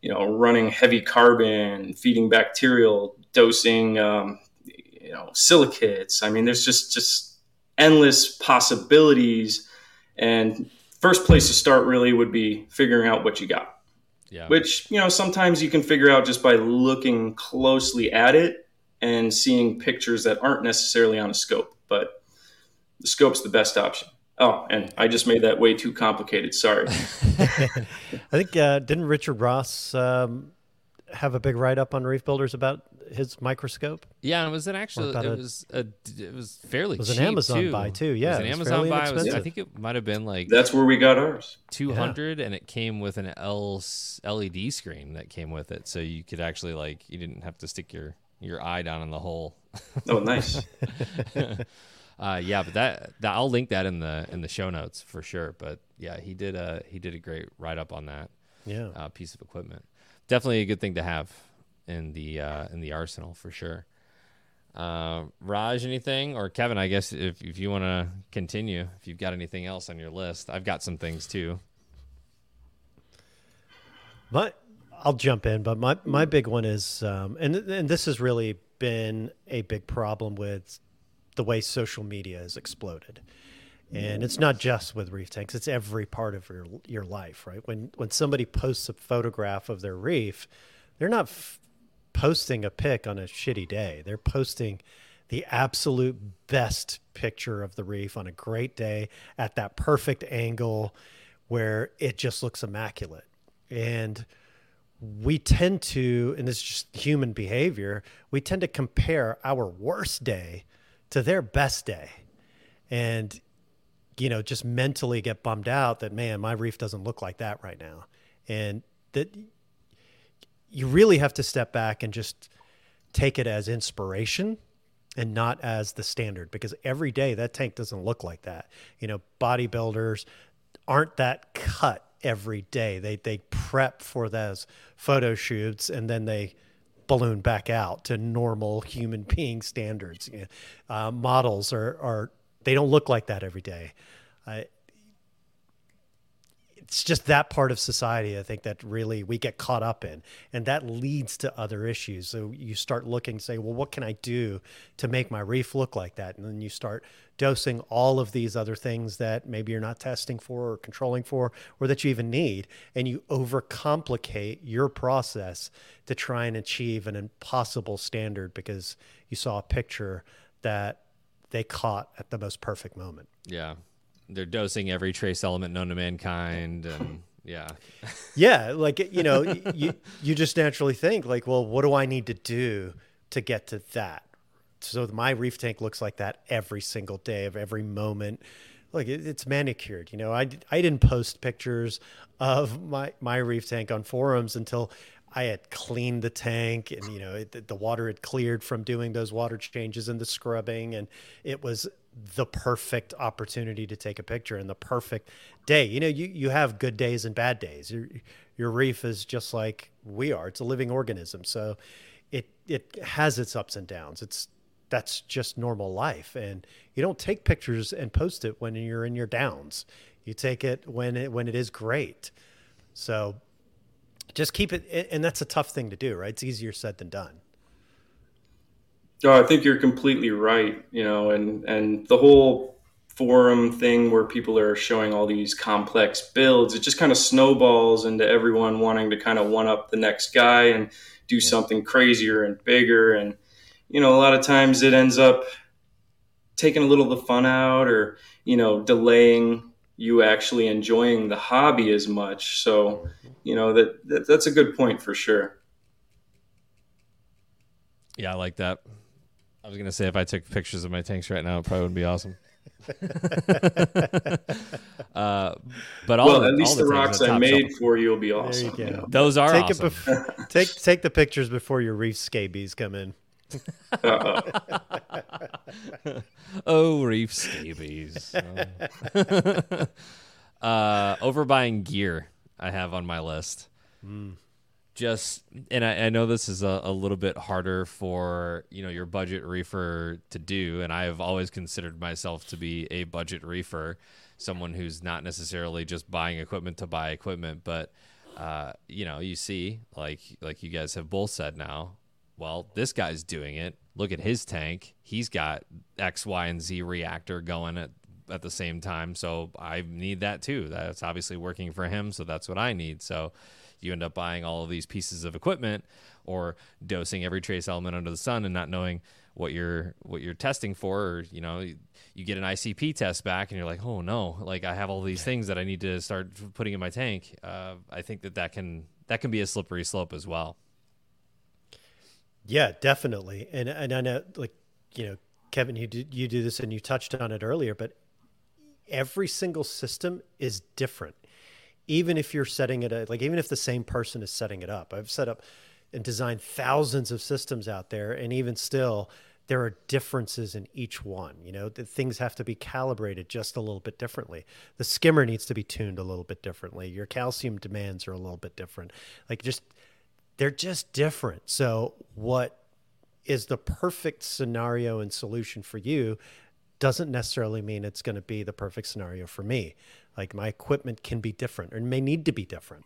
you know running heavy carbon feeding bacterial dosing um, you know silicates. I mean, there's just just endless possibilities. And first place to start really would be figuring out what you got. Yeah. Which, you know, sometimes you can figure out just by looking closely at it and seeing pictures that aren't necessarily on a scope, but the scope's the best option. Oh, and I just made that way too complicated. Sorry. *laughs* *laughs* I think uh, didn't Richard Ross um, have a big write up on Reef Builders about his microscope? Yeah, and it was an actual. It a- was a. It was fairly. It was an Amazon too. buy, too. It Yeah, was an it was Amazon buy. Was, I think it might have been like That's where we got ours. two hundred, and it came with an L LED screen that came with it, so you could actually like you didn't have to stick your your eye down in the hole. *laughs* Oh, nice. *laughs* Uh, yeah, but that, that I'll link that in the in the show notes for sure. But yeah, he did a he did a great write up on that Yeah. uh, piece of equipment. Definitely a good thing to have in the uh, in the arsenal for sure. Uh, Raj, anything or Kevin? I guess if if you want to continue, if you've got anything else on your list, I've got some things too. But I'll jump in, but my, my big one is, um, and and this has really been a big problem with the way social media has exploded, and it's not just with reef tanks; it's every part of your your life, right? When when somebody posts a photograph of their reef, they're not f- posting a pic on a shitty day; they're posting the absolute best picture of the reef on a great day at that perfect angle where it just looks immaculate. And we tend to, and this is just human behavior, we tend to compare our worst day to their best day. And, you know, just mentally get bummed out that, man, my reef doesn't look like that right now. And that you really have to step back and just take it as inspiration and not as the standard because every day that tank doesn't look like that. You know, bodybuilders aren't that cut every day. They they prep for those photo shoots and then they balloon back out to normal human *laughs* being standards. You know, uh, models are are they don't look like that every day. Uh, it's just that part of society I think that really we get caught up in and that leads to other issues so you start looking say well what can I do to make my reef look like that and then you start dosing all of these other things that maybe you're not testing for or controlling for or that you even need and you overcomplicate your process to try and achieve an impossible standard because you saw a picture that they caught at the most perfect moment. Yeah, they're dosing every trace element known to mankind, and yeah, *laughs* yeah like you know you you just naturally think like well what do i need to do to get to that? So my reef tank looks like that every single day of every moment. Like it, it's manicured you know? I, I didn't post pictures of my my reef tank on forums until i had cleaned the tank and you know it, the water had cleared from doing those water changes and the scrubbing and it was the perfect opportunity to take a picture and the perfect day. You know, you, you have good days and bad days. Your your reef is just like we are. It's a living organism. So it it has its ups and downs. It's that's just normal life. And you don't take pictures and post it when you're in your downs. You take it when it when it is great. So just keep it and that's a tough thing to do, right? It's easier said than done. No, I think you're completely right. You know, and and the whole forum thing where people are showing all these complex builds, it just kind of snowballs into everyone wanting to kind of one up the next guy and do something crazier and bigger. And you know, a lot of times it ends up taking a little of the fun out, or you know, delaying you actually enjoying the hobby as much. So, you know, that, that that's a good point for sure. yeah, I like that. I was gonna say if I took pictures of my tanks right now, it probably would be awesome. *laughs* uh, but all well, the, at least all the, things rocks at I made Shelf- for you will be awesome. you you go. know. those are take awesome. it bef- *laughs* take take the pictures before your reef scabies come in. *laughs* Oh, reef scabies. Oh. *laughs* uh, overbuying gear I have on my list. Just and I, I know this is a, a little bit harder for you know your budget reefer to do, and I have always considered myself to be a budget reefer, someone who's not necessarily just buying equipment to buy equipment, but uh, you know you see like like you guys have both said now well, this guy's doing it. Look at his tank. He's got X, Y, and Z reactor going at at the same time. So I need that too. That's obviously working for him. So that's what I need. So you end up buying all of these pieces of equipment or dosing every trace element under the sun and not knowing what you're what you're testing for or you know you get an ICP test back and you're like oh no like I have all these things that I need to start putting in my tank uh, I think that that can that can be a slippery slope as well yeah definitely. And and I know like you know Kevin you did you do this and you touched on it earlier but every single system is different. Even if you're setting it like even if the same person is setting it up. I've set up and designed thousands of systems out there and even still there are differences in each one you know? Things have to be calibrated just a little bit differently. The skimmer needs to be tuned a little bit differently. Your calcium demands are a little bit different. Like just they're just different. So what is the perfect scenario and solution for you doesn't necessarily mean it's going to be the perfect scenario for me. Like my equipment can be different or may need to be different.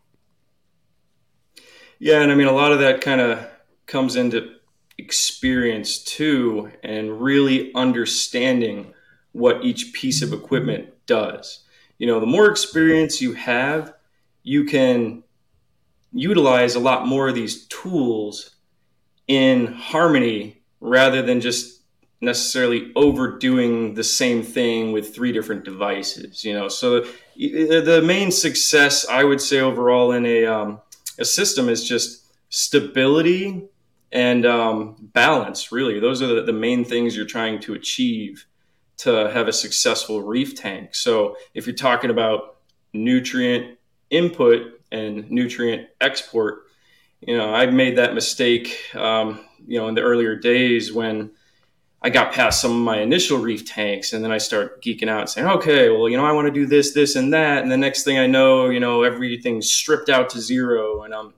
Yeah and i mean a lot of that kind of comes into experience too and really understanding what each piece of equipment does. You know, the more experience you have, you can utilize a lot more of these tools in harmony rather than just necessarily overdoing the same thing with three different devices you know so the main success i would say overall in a, um, a system is just stability and um, balance. Really, those are the, the main things you're trying to achieve to have a successful reef tank. So if you're talking about nutrient input and nutrient export, you know, I made that mistake, um, you know, in the earlier days when I got past some of my initial reef tanks and then I start geeking out and saying, okay, well, you know, I want to do this, this, and that. And the next thing I know, you know, everything's stripped out to zero and I'm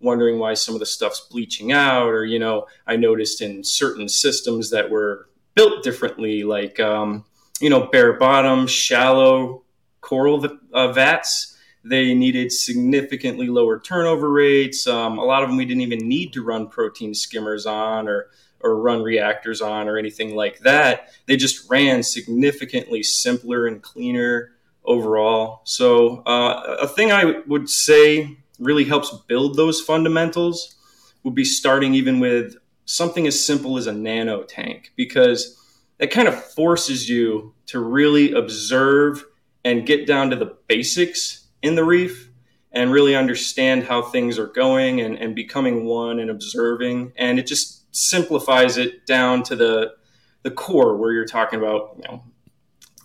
wondering why some of the stuff's bleaching out or you know i noticed in certain systems that were built differently like um, you know bare bottom shallow coral uh, vats they needed significantly lower turnover rates. Um, a lot of them we didn't even need to run protein skimmers on or or run reactors on or anything like that. They just ran significantly simpler and cleaner overall. So uh, a thing i would say really helps build those fundamentals would be starting even with something as simple as a nano tank because that kind of forces you to really observe and get down to the basics in the reef and really understand how things are going and, and becoming one and observing and it just simplifies it down to the the core where you're talking about you know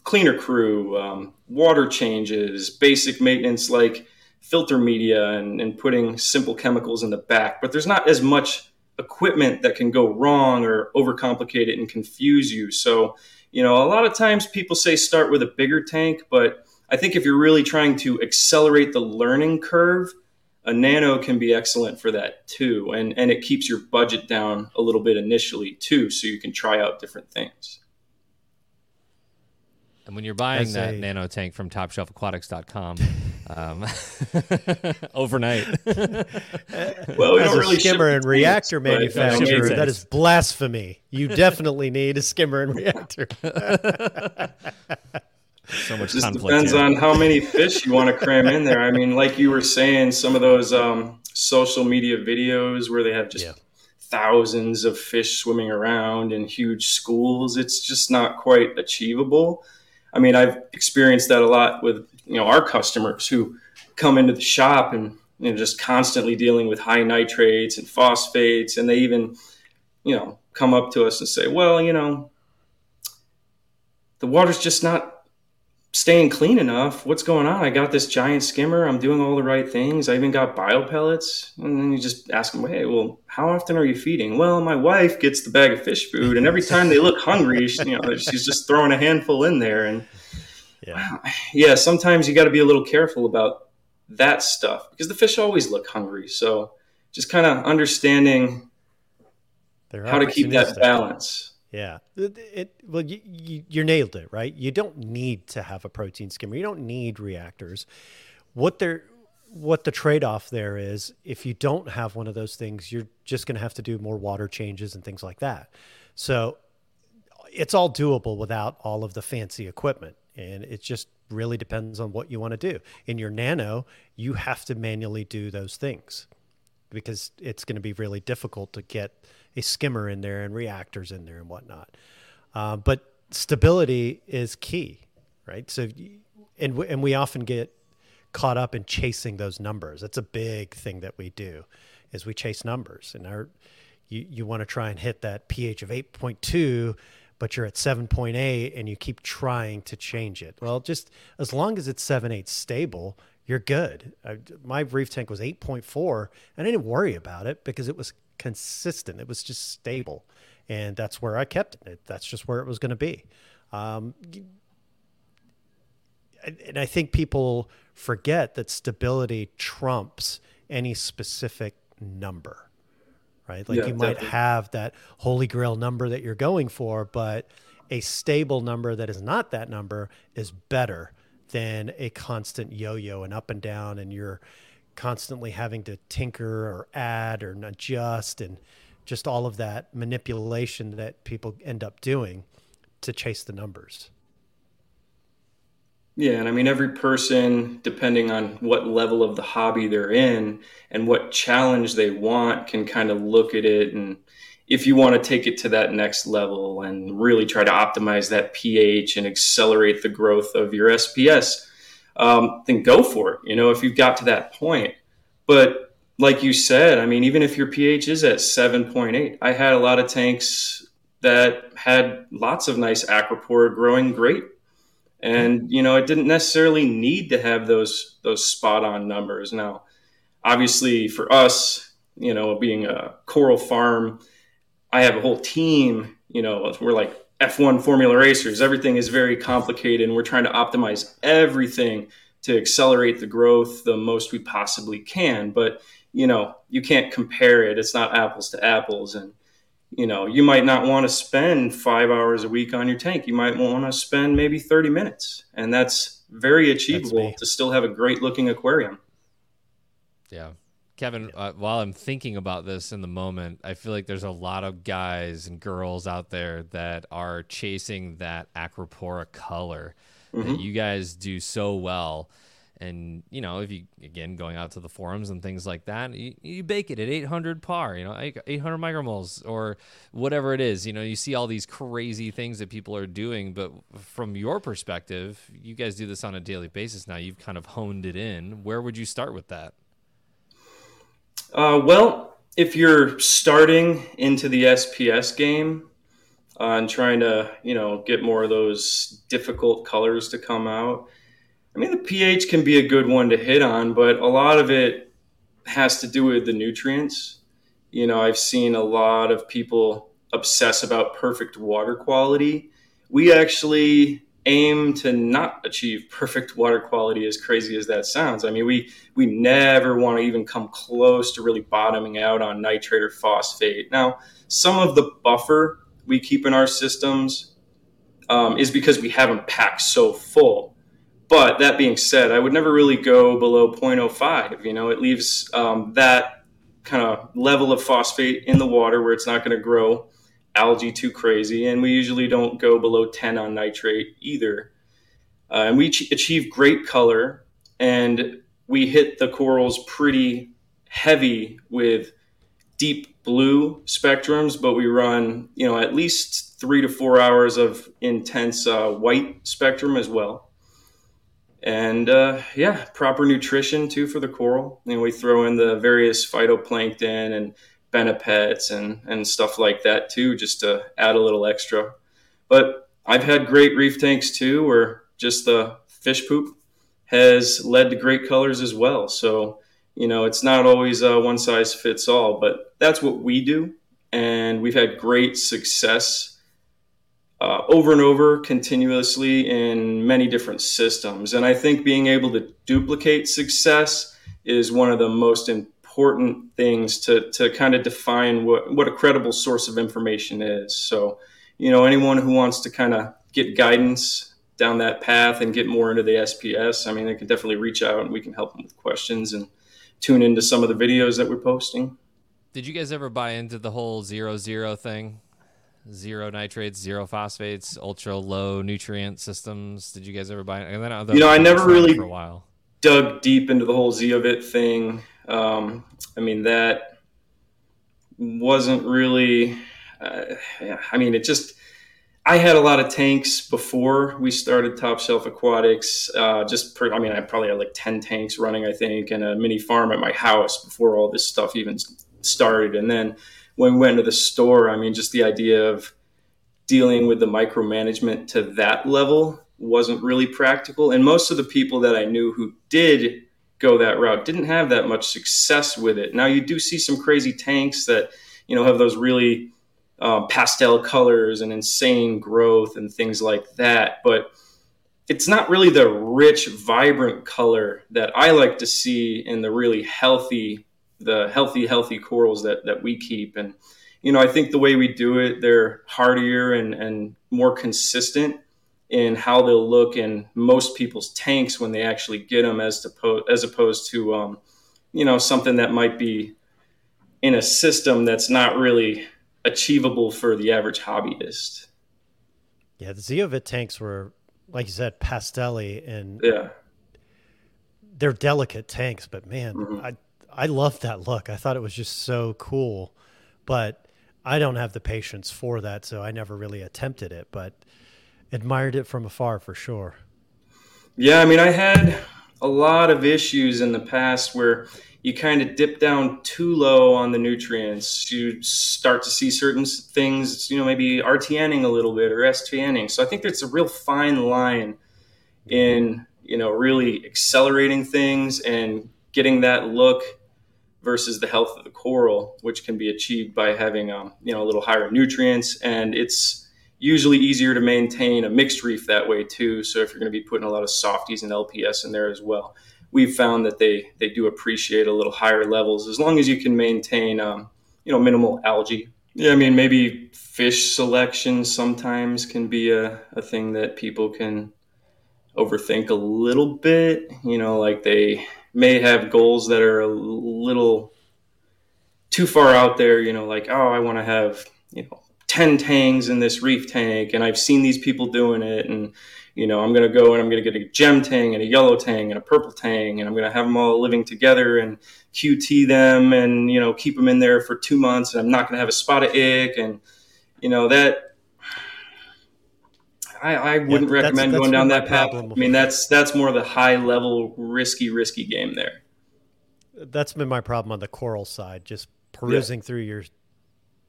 cleaner crew um, water changes basic maintenance like filter media and, and putting simple chemicals in the back, but there's not as much equipment that can go wrong or overcomplicate it and confuse you. So, you know, a lot of times people say start with a bigger tank, but I think if you're really trying to accelerate the learning curve, a nano can be excellent for that too. And, and it keeps your budget down a little bit initially too, so you can try out different things. And when you're buying that a... nano tank from topshelfaquatics.com um, *laughs* overnight, *laughs* well, we as a really skimmer and reactor manufacturer, that is blasphemy. You definitely need a skimmer and reactor. *laughs* so much just depends here. on how many fish you want to cram in there. I mean, like you were saying, some of those um, social media videos where they have just yeah. thousands of fish swimming around in huge schools, it's just not quite achievable. I mean, I've experienced that a lot with you know our customers who come into the shop and you know, just constantly dealing with high nitrates and phosphates, and they even you know come up to us and say, well, you know, the water's just not staying clean enough. What's going on? I got this giant skimmer. I'm doing all the right things. I even got bio pellets. And then you just ask them, hey, well, how often are you feeding? Well, my wife gets the bag of fish food, and every time they look hungry, she, you know, she's just throwing a handful in there. And yeah, yeah sometimes you got to be a little careful about that stuff because the fish always look hungry. So just kind of understanding how to keep that balance. Yeah. It, it well, you, you, you nailed it, right? You don't need to have a protein skimmer. You don't need reactors. What they're what the trade-off there is if you don't have one of those things you're just going to have to do more water changes and things like that so it's all doable without all of the fancy equipment And it just really depends on what you want to do. In your nano, you have to manually do those things because it's going to be really difficult to get a skimmer in there and reactors in there and whatnot. Uh, but stability is key, right? So, and and we often get caught up in chasing those numbers. That's a big thing that we do, is we chase numbers, and our you you want to try and hit that pH of eight point two but you're at 7.8 and you keep trying to change it. Well, just as long as it's 7.8 stable, you're good. I, my reef tank was 8.4 and I didn't worry about it because it was consistent. It was just stable. And that's where I kept it. That's just where it was going to be. Um, and I think people forget that stability trumps any specific number right? Like yeah, you might definitely. have that holy grail number that you're going for, but a stable number that is not that number is better than a constant yo-yo and up and down and you're constantly having to tinker or add or adjust and just all of that manipulation that people end up doing to chase the numbers. Yeah, and I mean, every person, depending on what level of the hobby they're in and what challenge they want, can kind of look at it. And if you want to take it to that next level and really try to optimize that pH and accelerate the growth of your SPS, um, then go for it, you know, if you've got to that point. But like you said, I mean, even if your pH is at 7.8, I had a lot of tanks that had lots of nice acropora growing great and you know it didn't necessarily need to have those those spot on numbers now obviously for us you know being a coral farm i have a whole team you know we're like f1 formula racers everything is very complicated and we're trying to optimize everything to accelerate the growth the most we possibly can but you know you can't compare it it's not apples to apples and you know, you might not want to spend five hours a week on your tank. You might want to spend maybe 30 minutes. And that's very achievable that's to still have a great looking aquarium. Yeah. Kevin, uh, while I'm thinking about this in the moment, I feel like there's a lot of guys and girls out there that are chasing that acropora color mm-hmm. that you guys do so well. And you know if you again going out to the forums and things like that you, you bake it at 800 par you know 800 micromoles or whatever it is. You know you see all these crazy things that people are doing but from your perspective you guys do this on a daily basis. Now you've kind of honed it in. Where would you start with that uh, well if you're starting into the sps game uh, and trying to you know get more of those difficult colors to come out I mean, the pH can be a good one to hit on, but a lot of it has to do with the nutrients. You know, I've seen a lot of people obsess about perfect water quality. We actually aim to not achieve perfect water quality as crazy as that sounds. I mean, we we never want to even come close to really bottoming out on nitrate or phosphate. Now, some of the buffer we keep in our systems um, is because we have them packed so full. But that being said, I would never really go below 0.05. You know, it leaves um, that kind of level of phosphate in the water where it's not going to grow algae too crazy. And we usually don't go below 10 on nitrate either. Uh, and we ch- achieve great color and we hit the corals pretty heavy with deep blue spectrums, but we run, you know, at least three to four hours of intense uh, white spectrum as well and uh, yeah, proper nutrition too for the coral. And we throw in the various phytoplankton and benepets and and stuff like that too, just to add a little extra. But I've had great reef tanks too, where just the fish poop has led to great colors as well. So you know, it's not always a one size fits all, but that's what we do, and we've had great success uh, over and over continuously in many different systems. And I think being able to duplicate success is one of the most important things to, to kind of define what, what a credible source of information is. So, you know, anyone who wants to kind of get guidance down that path and get more into the SPS, I mean, they can definitely reach out and we can help them with questions and tune into some of the videos that we're posting. Did you guys ever buy into the whole zero zero thing? zero nitrates, zero phosphates, ultra low nutrient systems. Did you guys ever buy? Then you know, I never really for a while dug deep into the whole Zeovit thing. Um, I mean that wasn't really. Uh, I mean, it just I had a lot of tanks before we started Top Shelf Aquatics. Uh, just, per, I mean, I probably had like 10 tanks running, I think, and a mini farm at my house before all this stuff even started. And then when we went to the store, I mean, just the idea of dealing with the micromanagement to that level wasn't really practical. And most of the people that I knew who did go that route didn't have that much success with it. Now, you do see some crazy tanks that, you know, have those really um, pastel colors and insane growth and things like that. But it's not really the rich, vibrant color that I like to see in the really healthy, the healthy, healthy corals that that we keep. And you know, I think the way we do it, they're hardier and and more consistent in how they'll look in most people's tanks when they actually get them, as to as opposed to um, you know something that might be in a system that's not really achievable for the average hobbyist. Yeah, the Zeovit tanks were, like you said, pastelly and yeah, they're delicate tanks. But man, mm-hmm. I I love that look. I thought it was just so cool, but I don't have the patience for that, so I never really attempted it. But admired it from afar for sure. Yeah, I mean, I had a lot of issues in the past where you kind of dip down too low on the nutrients, you start to see certain things, you know, maybe RTNing a little bit or STNing. So I think there's a real fine line in, you know, really accelerating things and getting that look versus the health of the coral, which can be achieved by having, um, you know, a little higher nutrients. And it's usually easier to maintain a mixed reef that way too. So if you're going to be putting a lot of softies and LPS in there as well we've found that they they do appreciate a little higher levels as long as you can maintain um, you know minimal algae. Yeah, I mean maybe fish selection sometimes can be a, a thing that people can overthink a little bit. You know, like they may have goals that are a little too far out there. You know, like oh, I want to have you know 10 tangs in this reef tank and I've seen these people doing it and you know, I'm going to go and I'm going to get a gem tang and a yellow tang and a purple tang, and I'm going to have them all living together and QT them and, you know, keep them in there for two months. And I'm not going to have a spot of ick. And, you know, that I, I wouldn't yeah, recommend that's, going down that path. I mean, that's, that's more of the high level, risky, risky game there. That's been my problem on the coral side, just perusing yeah. through your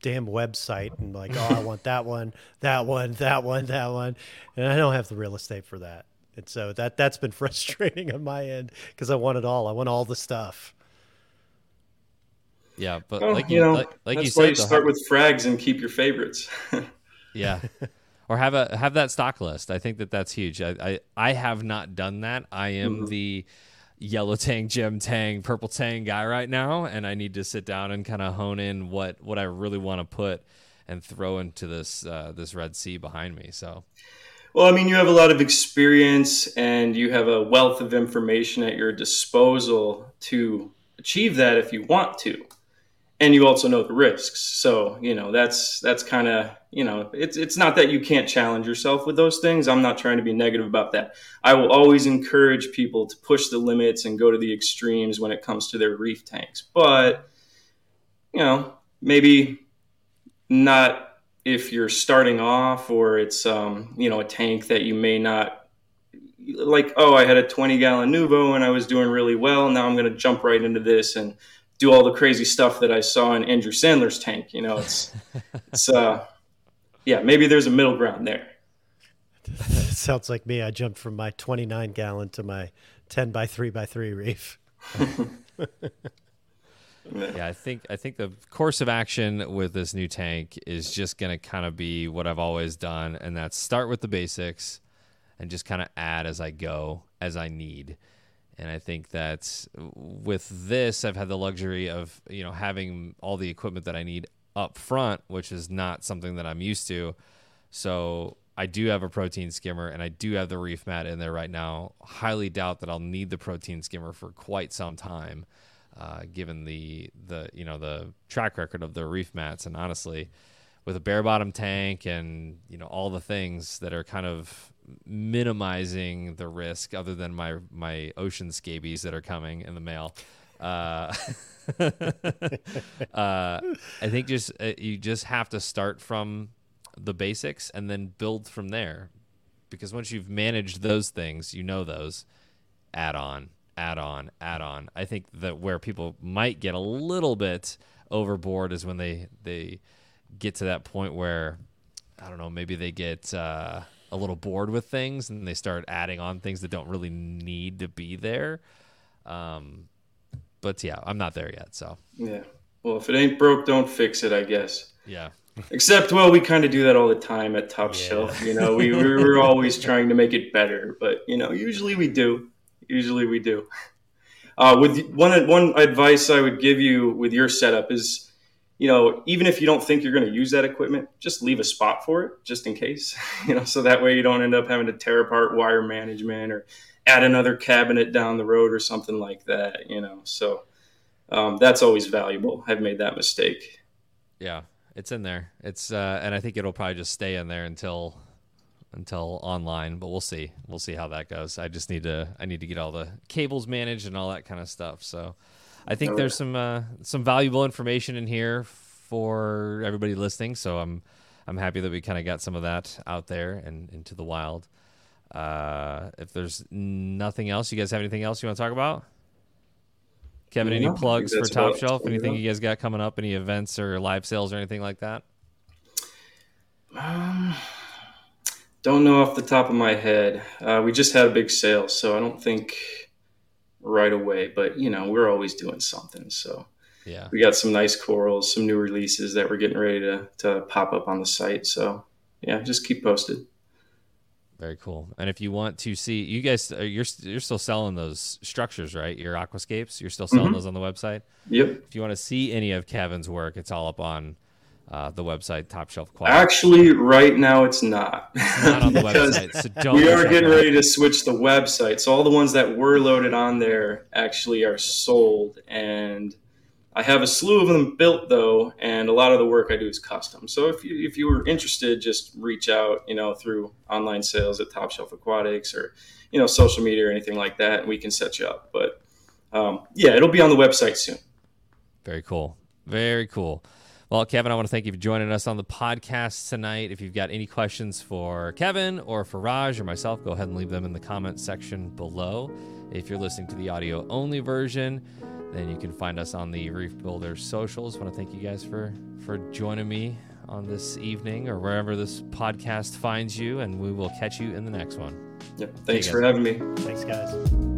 damn website and like, oh, I want that one, that one, that one, that one, and I don't have the real estate for that. And so that that's been *laughs* frustrating on my end because I want it all. I want all the stuff. Yeah, but well, like you, know, like, like you said, you start with frags and keep your favorites. *laughs* yeah, or have a have that stock list. I think that that's huge. I I, I have not done that. I am mm-hmm. the yellow tang, gem tang, purple tang guy right now, and I need to sit down and kind of hone in what what I really want to put and throw into this uh, this Red Sea behind me. So. Well, I mean, you have a lot of experience and you have a wealth of information at your disposal to achieve that if you want to and you also know the risks. So you know that's that's kind of you know it's it's not that you can't challenge yourself with those things. I'm not trying to be negative about that. I will always encourage people to push the limits and go to the extremes when it comes to their reef tanks. But you know maybe not if you're starting off or it's um, you know a tank that you may not like oh i had a 20 gallon nuvo and i was doing really well now i'm going to jump right into this and do all the crazy stuff that I saw in Andrew Sandler's tank. You know, it's *laughs* it's uh, yeah, maybe there's a middle ground there. *laughs* Sounds like me. I jumped from my 29 gallon to my 10 by 3 by 3 reef. *laughs* yeah, I think I think the course of action with this new tank is just going to kind of be what I've always done, and that's start with the basics and just kind of add as I go, as I need. And I think that with this, I've had the luxury of you know having all the equipment that I need up front, which is not something that I'm used to. So I do have a protein skimmer, and I do have the reef mat in there right now. Highly doubt that I'll need the protein skimmer for quite some time, uh, given the the you know the track record of the reef mats. And honestly, with a bare bottom tank and you know all the things that are kind of minimizing the risk other than my my ocean scabies that are coming in the mail. Uh, *laughs* uh, i think just uh, you just have to start from the basics and then build from there. Because once you've managed those things you know those add on add on add on. I think that where people might get a little bit overboard is when they they get to that point where I don't know, maybe they get uh, a little bored with things and they start adding on things that don't really need to be there. Um, but yeah, I'm not there yet. So yeah. Well, if it ain't broke, don't fix it. I guess. Yeah. Except, well, we kind of do that all the time at Top yeah. Shelf. You know, we we're *laughs* always trying to make it better, but you know, usually we do. Usually we do. Uh, with one one advice I would give you with your setup is you know, even if you don't think you're going to use that equipment, just leave a spot for it just in case, *laughs* you know, so that way you don't end up having to tear apart wire management or add another cabinet down the road or something like that, you know. So um, that's always valuable. I've made that mistake. Yeah, it's in there. It's uh, and I think it'll probably just stay in there until until online, but we'll see. We'll see how that goes. I just need to I need to get all the cables managed and all that kind of stuff. So I think there's some uh, some valuable information in here for everybody listening. So I'm I'm happy that we kind of got some of that out there and into the wild. Uh, if there's nothing else, you guys have anything else you want to talk about? Kevin, any plugs for Top Shelf? Anything you guys got coming up? Any events or live sales or anything like that? Um, don't know off the top of my head. Uh, we just had a big sale, so I don't think right away, but you know, we're always doing something. So yeah, we got some nice corals, some new releases that we're getting ready to, to pop up on the site. So yeah, just keep posted. Very cool. And if you want to see, you guys, uh, you're you're still selling those structures, right? Your aquascapes, you're still selling mm-hmm. those on the website. Yep. If you want to see any of Kevin's work, it's all up on uh, the website Top Shelf Quality. Actually, right now it's not. It's not on the *laughs* website, so don't. We are getting ready to switch the website, so all the ones that were loaded on there actually are sold, and I have a slew of them built though, and a lot of the work I do is custom. So if you if you were interested, just reach out, you know, through online sales at Top Shelf Aquatics or you know social media or anything like that, and we can set you up. But um, yeah, it'll be on the website soon. Very cool. Very cool. Well, Kevin, I want to thank you for joining us on the podcast tonight. If you've got any questions for Kevin or for Raj or myself, go ahead and leave them in the comment section below. If you're listening to the audio only version, then you can find us on the Reef Builders socials. I want to thank you guys for for joining me on this evening or wherever this podcast finds you, and we will catch you in the next one. Yep. Thanks for having me. Thanks, guys.